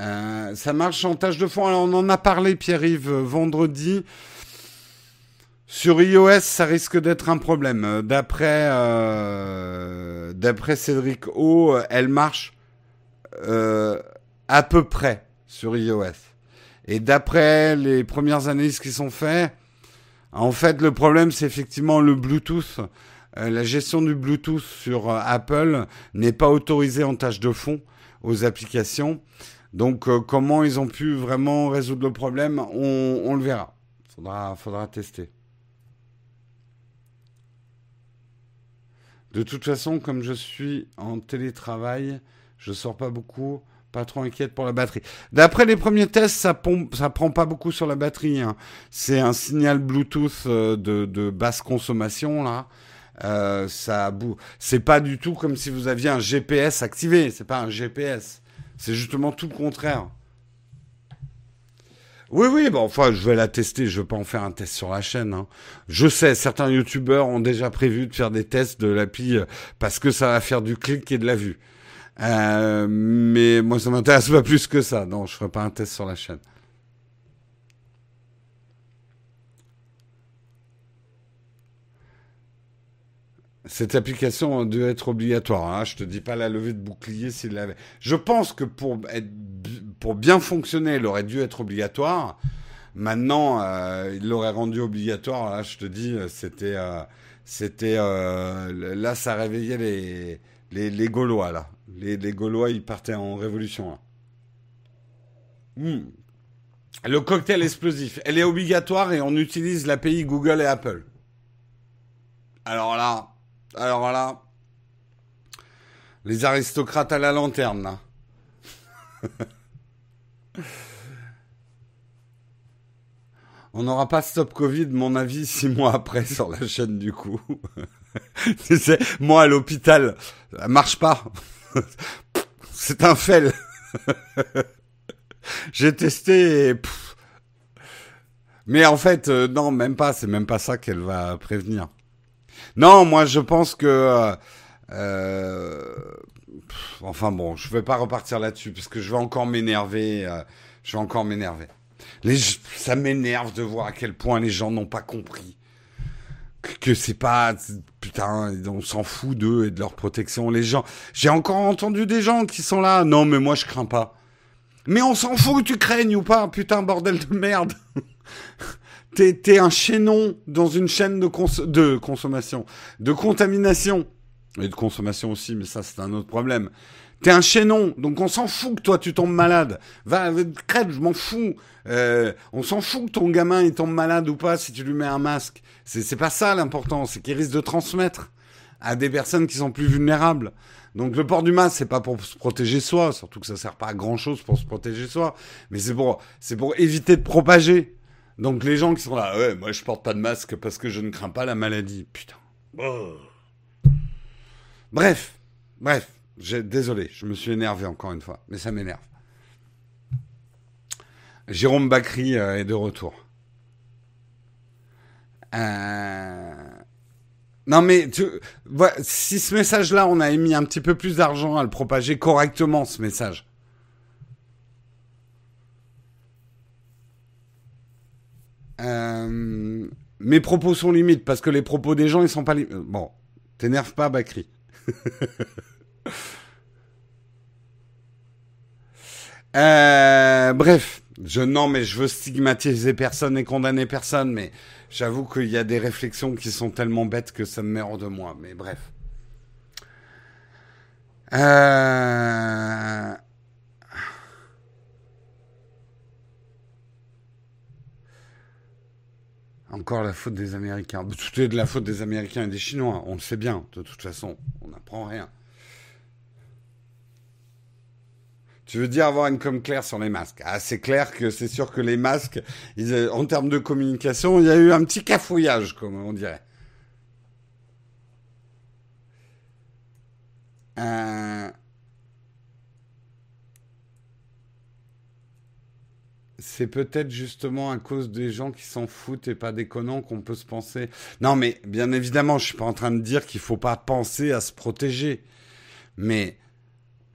Euh, ça marche en tâche de fond. Alors, on en a parlé, Pierre-Yves, euh, vendredi. Sur iOS, ça risque d'être un problème. Euh, d'après Cédric O, elle marche à peu près sur iOS. Et d'après les premières analyses qui sont faites, en fait, le problème, c'est effectivement le Bluetooth. la gestion du Bluetooth sur Apple n'est pas autorisée en tâche de fond aux applications. Donc euh, comment ils ont pu vraiment résoudre le problème, on, le verra. Faudra, faudra tester. De toute façon, comme je suis en télétravail, je sors pas beaucoup, pas trop inquiète pour la batterie. D'après les premiers tests, ça, pompe, prend pas beaucoup sur la batterie. Hein. C'est un signal Bluetooth euh, de, basse consommation là. Euh, ça, c'est pas du tout comme si vous aviez un GPS activé. C'est pas un GPS. C'est justement tout le contraire. Oui, oui, bon, enfin, je vais la tester. Je vais pas en faire un test sur la chaîne. Hein. Je sais, certains youtubeurs ont déjà prévu de faire des tests de l'appli euh, parce que ça va faire du clic et de la vue. Euh, mais moi, ça m'intéresse pas plus que ça. Non, je ferai pas un test sur la chaîne. Cette application dû être obligatoire. Hein. Je te dis pas la levée de bouclier s'il l'avait. Je pense que pour, être, pour bien fonctionner, elle aurait dû être obligatoire. Maintenant, euh, il l'aurait rendu obligatoire. Là, je te dis, c'était, euh, c'était, euh, là, ça réveillait les, les, les Gaulois là. Les, Gaulois, ils partaient en révolution. Hmm. Le cocktail explosif, elle est obligatoire et on utilise l'API Google et Apple. Alors là, alors là, les aristocrates à la lanterne. On n'aura pas Stop Covid, mon avis, six mois après sur la chaîne du coup. tu sais, moi à l'hôpital, ça marche pas. C'est un fel. J'ai testé et... Mais en fait, euh, non, même pas. C'est même pas ça qu'elle va prévenir. Non, moi je pense que. Euh, euh, enfin bon, je vais pas repartir là-dessus parce que je vais encore m'énerver. Euh, je vais encore m'énerver. Ça m'énerve de voir à quel point les gens n'ont pas compris que c'est pas putain on s'en fout d'eux et de leur protection les gens j'ai encore entendu des gens qui sont là non mais moi je crains pas mais on s'en fout que tu craignes ou pas putain bordel de merde T'es un chaînon dans une chaîne de, de consommation, de contamination. Et de consommation aussi, mais ça c'est un autre problème. T'es un chaînon, donc on s'en fout que toi tu tombes malade. Va, crève, je m'en fous. Euh, on s'en fout que ton gamin il tombe malade ou pas si tu lui mets un masque. C'est pas ça l'important, c'est qu'il risque de transmettre à des personnes qui sont plus vulnérables. Donc le port du masque, c'est pas pour se protéger soi, surtout que ça sert pas à grand chose pour se protéger soi, mais c'est pour, c'est pour éviter de propager. Donc les gens qui sont là, ouais, moi je porte pas de masque parce que je ne crains pas la maladie. Putain. Oh. Bref, bref, désolé, je me suis énervé encore une fois, mais ça m'énerve. Jérôme Bacry euh, est de retour. Euh, non mais tu... si ce message-là, on a mis un petit peu plus d'argent à le propager correctement, ce message. Euh, mes propos sont limites parce que les propos des gens ils sont pas limites. Bon, t'énerve pas, Bakri. euh, bref, je non mais je veux stigmatiser personne et condamner personne, mais j'avoue qu'il y a des réflexions qui sont tellement bêtes que ça me met hors de moi. Mais bref. Euh... Encore la faute des Américains. Tout est de la faute des Américains et des Chinois. On le sait bien. De toute façon, on n'apprend rien. Tu veux dire avoir une com claire sur les masques? Ah, c'est clair que c'est sûr que les masques, en termes de communication, il y a eu un petit cafouillage, comme on dirait. Euh, c'est peut-être justement à cause des gens qui s'en foutent et pas déconnants qu'on peut se penser. Non, mais bien évidemment, je suis pas en train de dire qu'il faut pas penser à se protéger, mais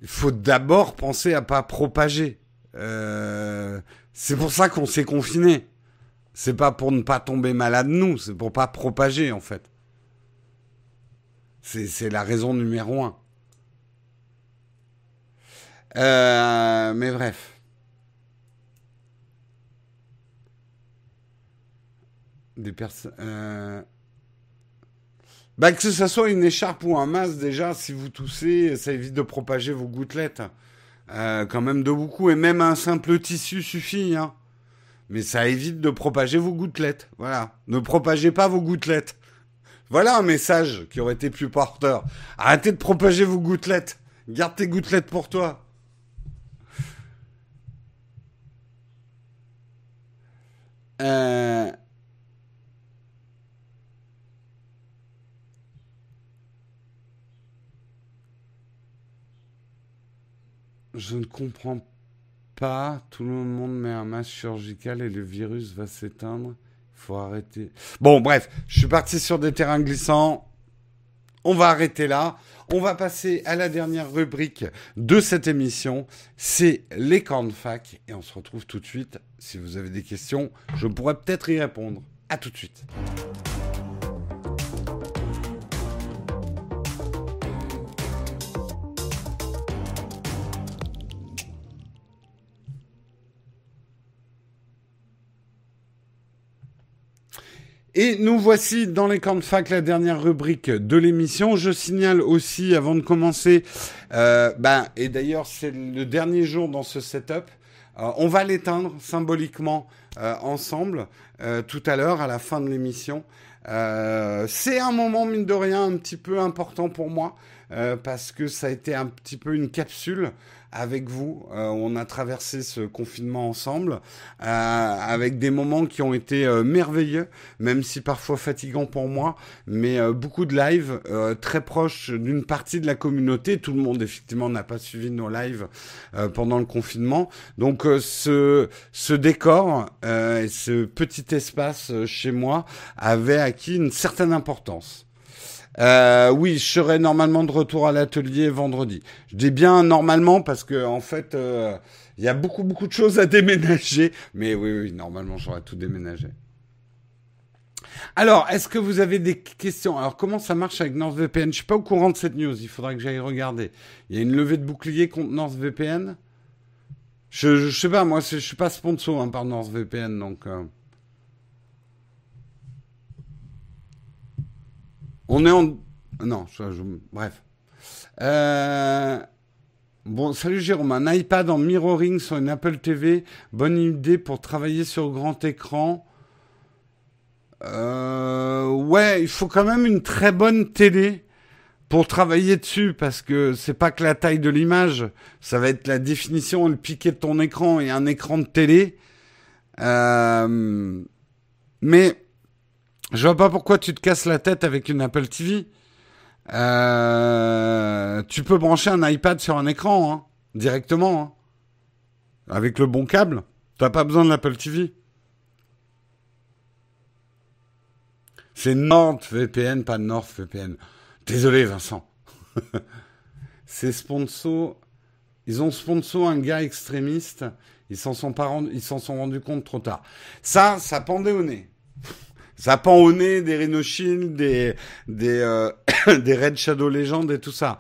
il faut d'abord penser à pas propager. Euh, c'est pour ça qu'on s'est confiné. C'est pas pour ne pas tomber malade nous, c'est pour pas propager en fait. C'est la raison numéro un. Euh, mais bref. Des personnes. Euh, bah, que ce soit une écharpe ou un masque, déjà, si vous toussez, ça évite de propager vos gouttelettes. Euh, quand même de beaucoup. Et même un simple tissu suffit. Hein. Mais ça évite de propager vos gouttelettes. Voilà. Ne propagez pas vos gouttelettes. Voilà un message qui aurait été plus porteur. Arrêtez de propager vos gouttelettes. Garde tes gouttelettes pour toi. Euh... Je ne comprends pas. Tout le monde met un masque chirurgical et le virus va s'éteindre. Il faut arrêter. Bon, bref, je suis parti sur des terrains glissants. On va arrêter là. On va passer à la dernière rubrique de cette émission. C'est les camps fac. Et on se retrouve tout de suite. Si vous avez des questions, je pourrais peut-être y répondre. À tout de suite. Et nous voici dans les camps de fac, la dernière rubrique de l'émission. Je signale aussi, avant de commencer, euh, ben, et d'ailleurs c'est le dernier jour dans ce setup, euh, on va l'éteindre symboliquement euh, ensemble euh, tout à l'heure, à la fin de l'émission. C'est un moment, mine de rien, un petit peu important pour moi, parce que ça a été un petit peu une capsule avec vous. Euh, on a traversé ce confinement ensemble, euh, avec des moments qui ont été euh, merveilleux, même si parfois fatigants pour moi, mais beaucoup de lives très proches d'une partie de la communauté. Tout le monde effectivement n'a pas suivi nos lives pendant le confinement, donc ce ce décor et ce petit espace chez moi avait acquis une certaine importance. Euh, oui, je serai normalement de retour à l'atelier vendredi. Je dis bien normalement parce que en fait, euh, il y a beaucoup beaucoup de choses à déménager. Mais oui, oui, normalement, j'aurai tout déménagé. Alors, est-ce que vous avez des questions? Alors, comment ça marche avec NordVPN Je suis pas au courant de cette news. Il faudra que j'aille regarder. Il y a une levée de bouclier contre NordVPN je, je, sais pas, moi, je suis pas sponsor hein, par NordVPN, donc. Euh... On est en... Non, bref. Euh, bon, salut Jérôme. Un iPad en mirroring sur une Apple TV. Bonne idée pour travailler sur grand écran. Euh, ouais, il faut quand même une très bonne télé pour travailler dessus parce que c'est pas que la taille de l'image, ça va être la définition et le piqué de ton écran et un écran de télé. Euh, mais je vois pas pourquoi tu te casses la tête avec une Apple TV. Euh, tu peux brancher un iPad sur un écran, hein, directement, hein, avec le bon câble. T'as pas besoin de l'Apple TV. C'est NordVPN, pas NordVPN. Désolé, Vincent. C'est sponsor. Ils ont sponsor un gars extrémiste. Ils s'en sont ils s'en sont rendus compte trop tard. Ça, ça pendait au nez. Ça pend au nez des Rhino des des euh, des Red Shadow Legends et tout ça.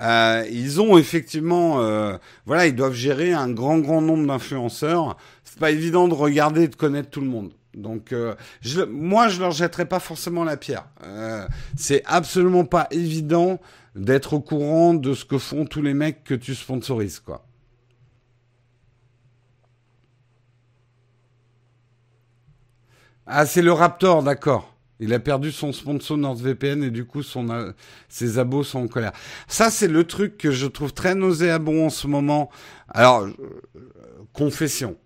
Euh, ils ont effectivement, euh, voilà, ils doivent gérer un grand grand nombre d'influenceurs. C'est pas évident de regarder et de connaître tout le monde. Donc, euh, je, moi, je leur jetterai pas forcément la pierre. Euh, c'est absolument pas évident d'être au courant de ce que font tous les mecs que tu sponsorises, quoi. Ah, c'est le Raptor, d'accord. Il a perdu son sponsor NordVPN et du coup son, ses abos sont en colère. Ça, c'est le truc que je trouve très nauséabond en ce moment. Alors, euh, confession.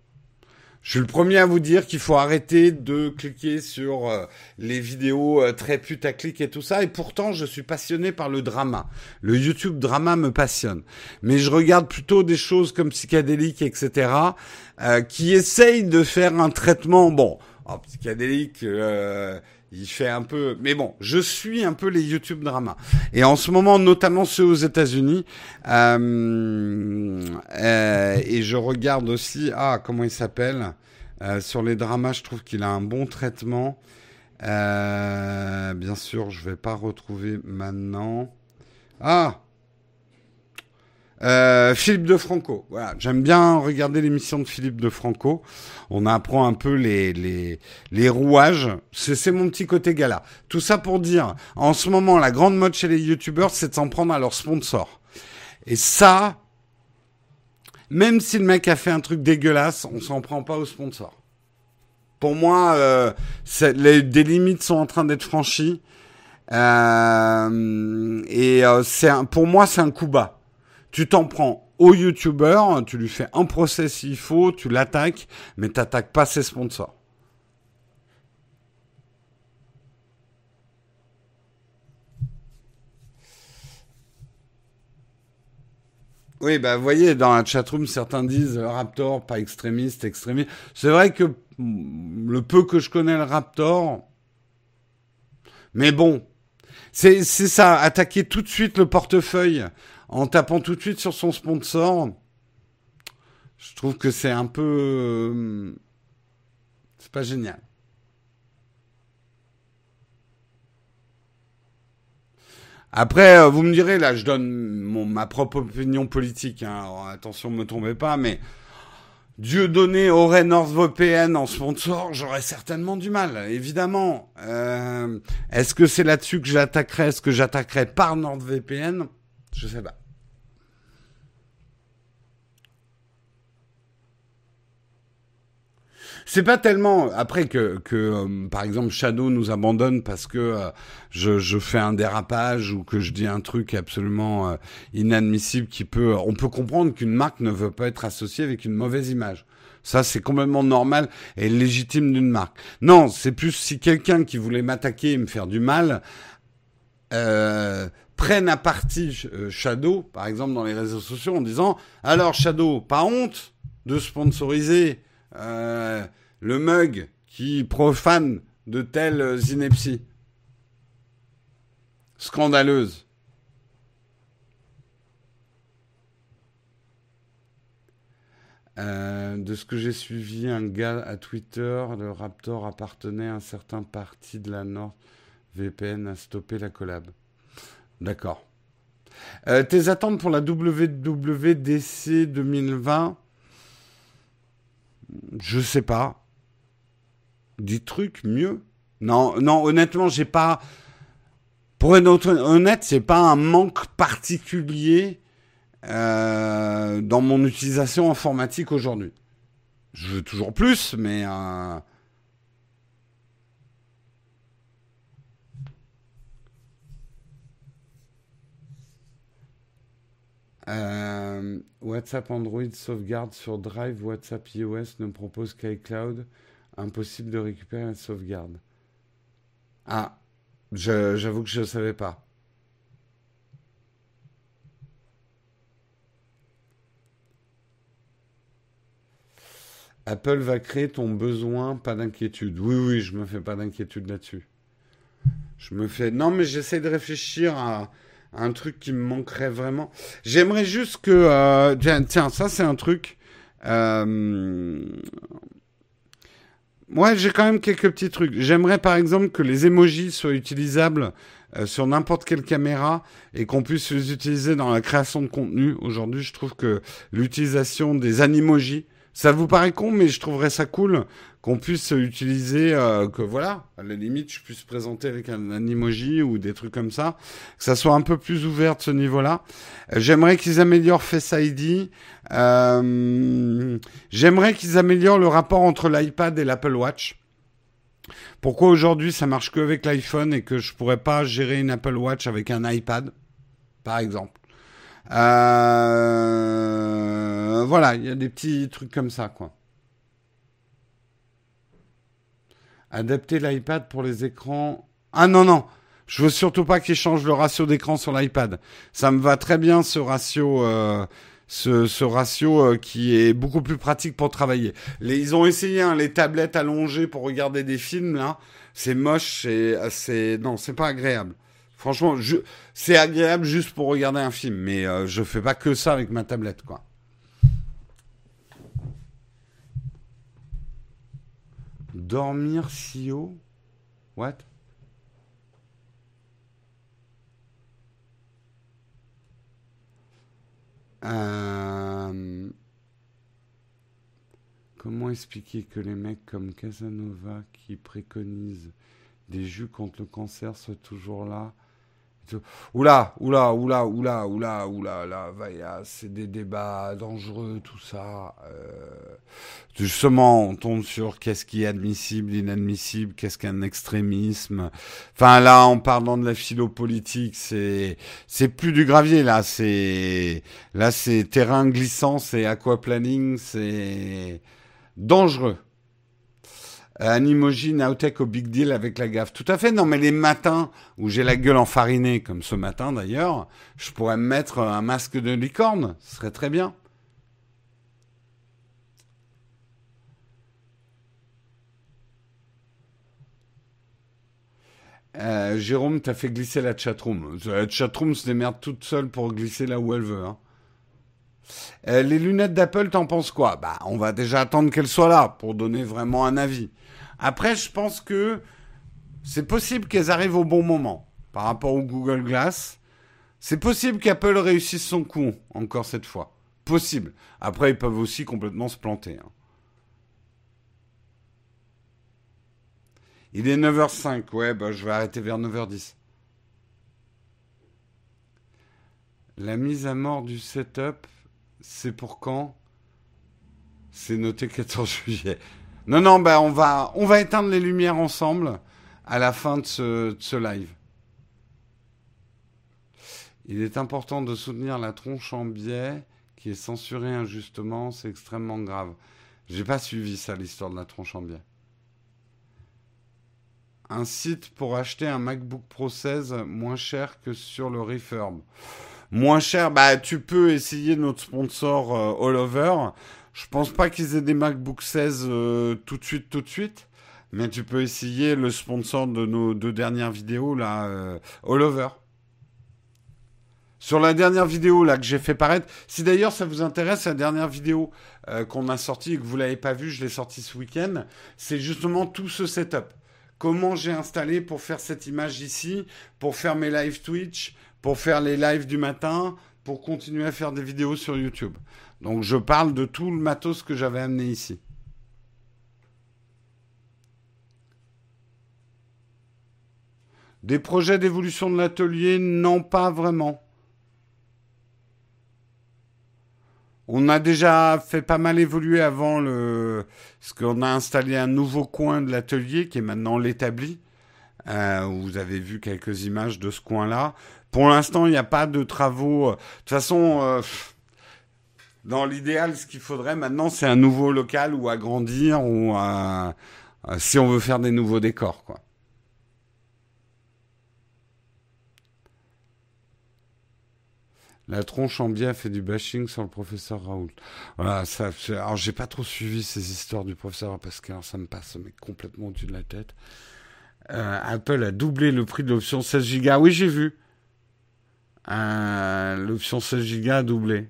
Je suis le premier à vous dire qu'il faut arrêter de cliquer sur euh, les vidéos euh, très putaclic et tout ça. Et pourtant, je suis passionné par le drama. Le YouTube drama me passionne. Mais je regarde plutôt des choses comme psychédélique, etc., euh, qui essayent de faire un traitement. Bon, oh, psychédélique il fait un peu, mais bon, je suis un peu les YouTube dramas. Et en ce moment, notamment ceux aux États-Unis, euh, euh, et je regarde aussi, ah, comment il s'appelle euh, Sur les dramas, je trouve qu'il a un bon traitement. bien sûr, je vais pas retrouver maintenant. Ah, euh, Philippe de Franco. Voilà, j'aime bien regarder l'émission de Philippe de Franco. On apprend un peu les les, les rouages. C'est mon petit côté gala. Tout ça pour dire, en ce moment, la grande mode chez les youtubeurs, c'est de s'en prendre à leurs sponsors. Et ça, même si le mec a fait un truc dégueulasse, on s'en prend pas aux sponsors. Pour moi, euh, les, des limites sont en train d'être franchies. Euh, et euh, c'est pour moi, c'est un coup bas. Tu t'en prends au YouTuber, tu lui fais un procès s'il faut, tu l'attaques, mais t'attaques pas ses sponsors. Oui, bah, vous voyez, dans la chatroom, certains disent le Raptor, pas extrémiste, extrémiste. C'est vrai que le peu que je connais le Raptor, mais bon, c'est ça, attaquer tout de suite le portefeuille en tapant tout de suite sur son sponsor, je trouve que c'est un peu... Euh, c'est pas génial. Après, euh, vous me direz, là, je donne ma propre opinion politique. Hein, alors, attention, ne me tombez pas, mais Dieu donné aurait NordVPN en sponsor, j'aurais certainement du mal, évidemment. Euh, est-ce que c'est là-dessus que j'attaquerais Est-ce que j'attaquerais par NordVPN Je sais pas. C'est pas tellement après que, que euh, par exemple Shadow nous abandonne parce que euh, je, fais un dérapage ou que je dis un truc absolument euh, inadmissible qui peut. On peut comprendre qu'une marque ne veut pas être associée avec une mauvaise image. Ça, c'est complètement normal et légitime d'une marque. Non, c'est plus si quelqu'un qui voulait m'attaquer et me faire du mal euh, prenne à partie Shadow, par exemple dans les réseaux sociaux, en disant alors Shadow, pas honte de sponsoriser euh, le mug qui profane de telles inepties. Scandaleuse. Euh, de ce que j'ai suivi, un gars à Twitter, le Raptor appartenait à un certain parti de la Nord. VPN a stoppé la collab. D'accord. Euh, tes attentes pour la WWDC 2020 je sais pas. Des trucs mieux? Non, non, honnêtement, j'ai pas. Pour être honnête, c'est pas un manque particulier euh, dans mon utilisation informatique aujourd'hui. Je veux toujours plus, mais euh, Euh, WhatsApp Android sauvegarde sur Drive, WhatsApp iOS ne propose qu'iCloud. Impossible de récupérer la sauvegarde. Ah, j'avoue que je ne savais pas. Apple va créer ton besoin, pas d'inquiétude. Oui, oui, je me fais pas d'inquiétude là-dessus. Je me fais. Non, mais j'essaie de réfléchir à un truc qui me manquerait vraiment. J'aimerais juste que... Euh, tiens, ça c'est un truc... Euh, moi, j'ai quand même quelques petits trucs. J'aimerais par exemple que les emojis soient utilisables euh, sur n'importe quelle caméra et qu'on puisse les utiliser dans la création de contenu. Aujourd'hui, je trouve que l'utilisation des animojis, ça vous paraît con, mais je trouverais ça cool qu'on puisse utiliser, euh, que voilà, à la limite, je puisse présenter avec un, emoji ou des trucs comme ça, que ça soit un peu plus ouvert ce niveau-là. Euh, j'aimerais qu'ils améliorent Face ID. Euh, J'aimerais qu'ils améliorent le rapport entre l'iPad et l'Apple Watch. Pourquoi aujourd'hui ça marche que avec l'iPhone et que je pourrais pas gérer une Apple Watch avec un iPad, par exemple? Voilà, il y a des petits trucs comme ça, quoi. Adapter l'iPad pour les écrans. Ah non, non. Je veux surtout pas qu'ils changent le ratio d'écran sur l'iPad. Ça me va très bien ce ratio, euh, ce, ratio euh, qui est beaucoup plus pratique pour travailler. ils ont essayé hein, les tablettes allongées pour regarder des films là. C'est moche, c'est, non, c'est pas agréable. Franchement, c'est agréable juste pour regarder un film, mais euh, je fais pas que ça avec ma tablette, quoi. Dormir si haut What? Euh, Comment expliquer que les mecs comme Casanova qui préconisent des jus contre le cancer soient toujours là? Oula, oula, oula, oula, oula, oula, là, c'est des débats dangereux, tout ça. Euh, justement, on tombe sur qu'est-ce qui est admissible, inadmissible, qu'est-ce qu'un extrémisme. Enfin, là, en parlant de la philopolitique, c'est, c'est plus du gravier, là, c'est, là, c'est terrain glissant, c'est aquaplaning, c'est dangereux. Euh, emoji Nowtech au big deal avec la gaffe. Tout à fait, non, mais les matins où j'ai la gueule enfarinée, comme ce matin d'ailleurs, je pourrais me mettre un masque de licorne, ce serait très bien. Euh, Jérôme, t'as fait glisser la chatroom. La chatroom se démerde toute seule pour glisser là où elle veut. Hein. Euh, les lunettes d'Apple, t'en penses quoi? Bah, on va déjà attendre qu'elles soient là pour donner vraiment un avis. Après, je pense que c'est possible qu'elles arrivent au bon moment par rapport au Google Glass. C'est possible qu'Apple réussisse son coup encore cette fois. Possible. Après, ils peuvent aussi complètement se planter. Hein. Il est 9h05. Ouais, bah, je vais arrêter vers 9h10. La mise à mort du setup, c'est pour quand? C'est noté 14 juillet. Non, non, bah on va, on va éteindre les lumières ensemble à la fin de ce, live. Il est important de soutenir la tronche en biais qui est censurée injustement, c'est extrêmement grave. J'ai pas suivi ça, l'histoire de la tronche en biais. Un site pour acheter un MacBook Pro 16 moins cher que sur le Refurb. Moins cher, bah tu peux essayer notre sponsor euh, All Over. Je pense pas qu'ils aient des MacBook 16 euh, tout de suite, tout de suite. Mais tu peux essayer le sponsor de nos deux dernières vidéos, là, euh, All Over. Sur la dernière vidéo là que j'ai fait paraître, si d'ailleurs ça vous intéresse, la dernière vidéo qu'on a sortie et que vous l'avez pas vue, je l'ai sortie ce week-end, c'est justement tout ce setup. Comment j'ai installé pour faire cette image ici, pour faire mes live Twitch, pour faire les lives du matin, pour continuer à faire des vidéos sur YouTube. Donc je parle de tout le matos que j'avais amené ici. Des projets d'évolution de l'atelier Non, pas vraiment. On a déjà fait pas mal évoluer avant le... ce qu'on a installé un nouveau coin de l'atelier qui est maintenant l'établi. Euh, vous avez vu quelques images de ce coin-là. Pour l'instant, il n'y a pas de travaux. De toute façon, euh, dans l'idéal, ce qu'il faudrait maintenant, c'est un nouveau local ou agrandir ou euh, si on veut faire des nouveaux décors, quoi. La tronche en biais fait du bashing sur le professeur Raoult. Voilà, ça. Alors j'ai pas trop suivi ces histoires du professeur parce que ça me passe complètement au-dessus de la tête. Euh, Apple a doublé le prix de l'option 16 Go. Oui, j'ai vu. Euh, l'option 16 Go a doublé.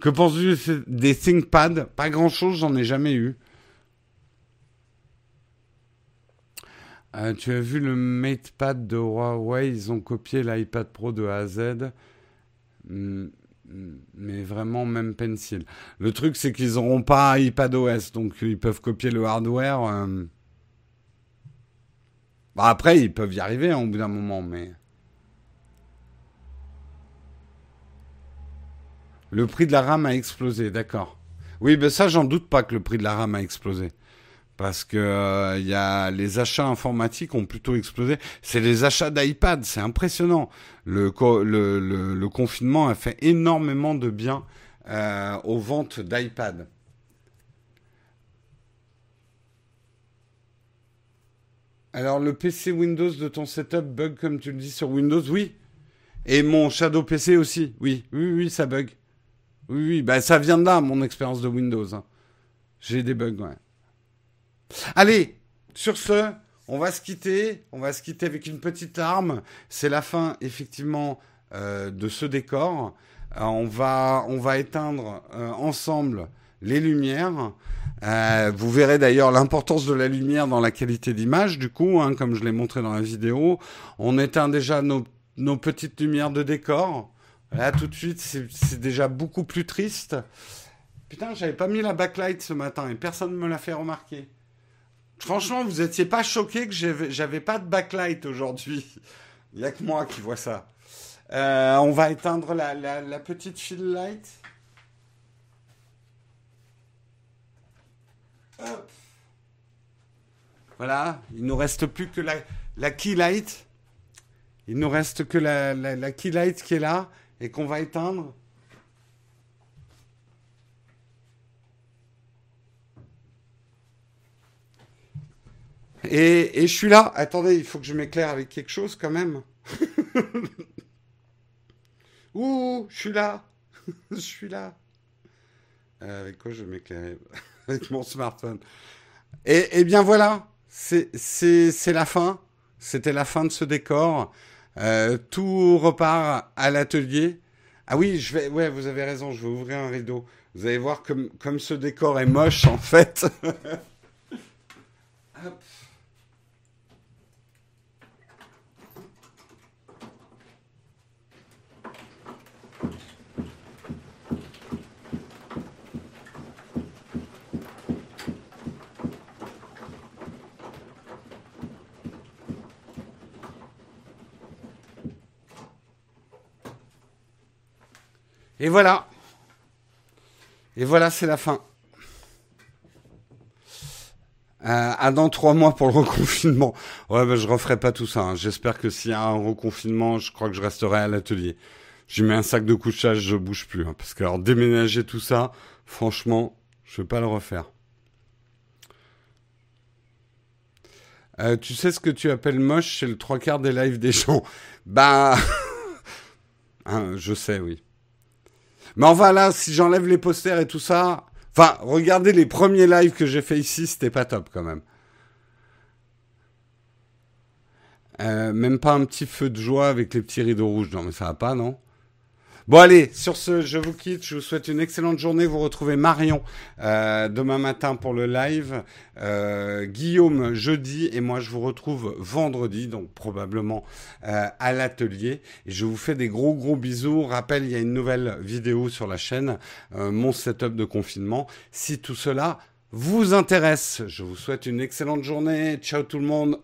Que penses-tu des ThinkPad? Pas grand-chose, j'en ai jamais eu. Euh, tu as vu le MatePad de Huawei? Ils ont copié l'iPad Pro de A à Z. Hmm, mais vraiment, même Pencil. Le truc, c'est qu'ils n'auront pas iPadOS, donc ils peuvent copier le hardware. Euh. Bah, après, ils peuvent y arriver hein, au bout d'un moment, mais. Le prix de la RAM a explosé, d'accord. Oui, ben ça, j'en doute pas que le prix de la RAM a explosé. parce que euh, y a les achats informatiques ont plutôt explosé. C'est les achats d'iPad, c'est impressionnant. Le, confinement a fait énormément de bien euh, aux ventes d'iPad. Alors le PC Windows de ton setup bug comme tu le dis sur Windows, oui. Et mon Shadow PC aussi, oui, oui, oui, ça bug. Oui, oui, bah ça vient de là, mon expérience de Windows. Hein. J'ai des bugs, ouais. Allez, sur ce, on va se quitter. On va se quitter avec une petite larme. C'est la fin, effectivement, euh, de ce décor. Euh, on, va, on va éteindre euh, ensemble les lumières. Vous verrez d'ailleurs l'importance de la lumière dans la qualité d'image, du coup, hein, comme je l'ai montré dans la vidéo. On éteint déjà nos, petites lumières de décor. Là, tout de suite, c'est déjà beaucoup plus triste. Putain, j'avais pas mis la backlight ce matin et personne ne me l'a fait remarquer. Franchement, vous étiez pas choqué que j'avais pas de backlight aujourd'hui. Il n'y a que moi qui vois ça. Euh, on va éteindre la, la, petite fill light. Voilà, il nous reste plus que la, key light. Il nous reste que la key light qui est là et qu'on va éteindre. Et, je suis là. Attendez, il faut que je m'éclaire avec quelque chose quand même. Ouh, je suis là. je suis là. Euh, avec quoi je m'éclaire Avec mon smartphone. Et, bien voilà, c'est la fin. C'était la fin de ce décor. Euh, tout repart à l'atelier. Ah oui, je vais. Ouais, vous avez raison. Je vais ouvrir un rideau. Vous allez voir comme comme ce décor est moche en fait. Hop. Et voilà. Et voilà, c'est la fin. Euh, à dans trois mois pour le reconfinement. Ouais, ben je referai pas tout ça. Hein. J'espère que s'il y a un reconfinement, je crois que je resterai à l'atelier. J'y mets un sac de couchage, je bouge plus. Hein, parce que alors déménager tout ça, franchement, je vais pas le refaire. Euh, tu sais ce que tu appelles moche, c'est le trois quarts des lives des gens? Bah, hein, je sais, oui. Mais enfin là, si j'enlève les posters et tout ça, enfin, regardez les premiers lives que j'ai fait ici, c'était pas top quand même. Euh, même pas un petit feu de joie avec les petits rideaux rouges. Non, mais ça va pas, non? Bon allez, sur ce, je vous quitte. Je vous souhaite une excellente journée. Vous retrouvez Marion euh, demain matin pour le live, euh, Guillaume jeudi et moi je vous retrouve vendredi, donc probablement euh, à l'atelier. Et je vous fais des gros gros bisous. Rappel, il y a une nouvelle vidéo sur la chaîne, mon setup de confinement. Si tout cela vous intéresse, je vous souhaite une excellente journée. Ciao tout le monde.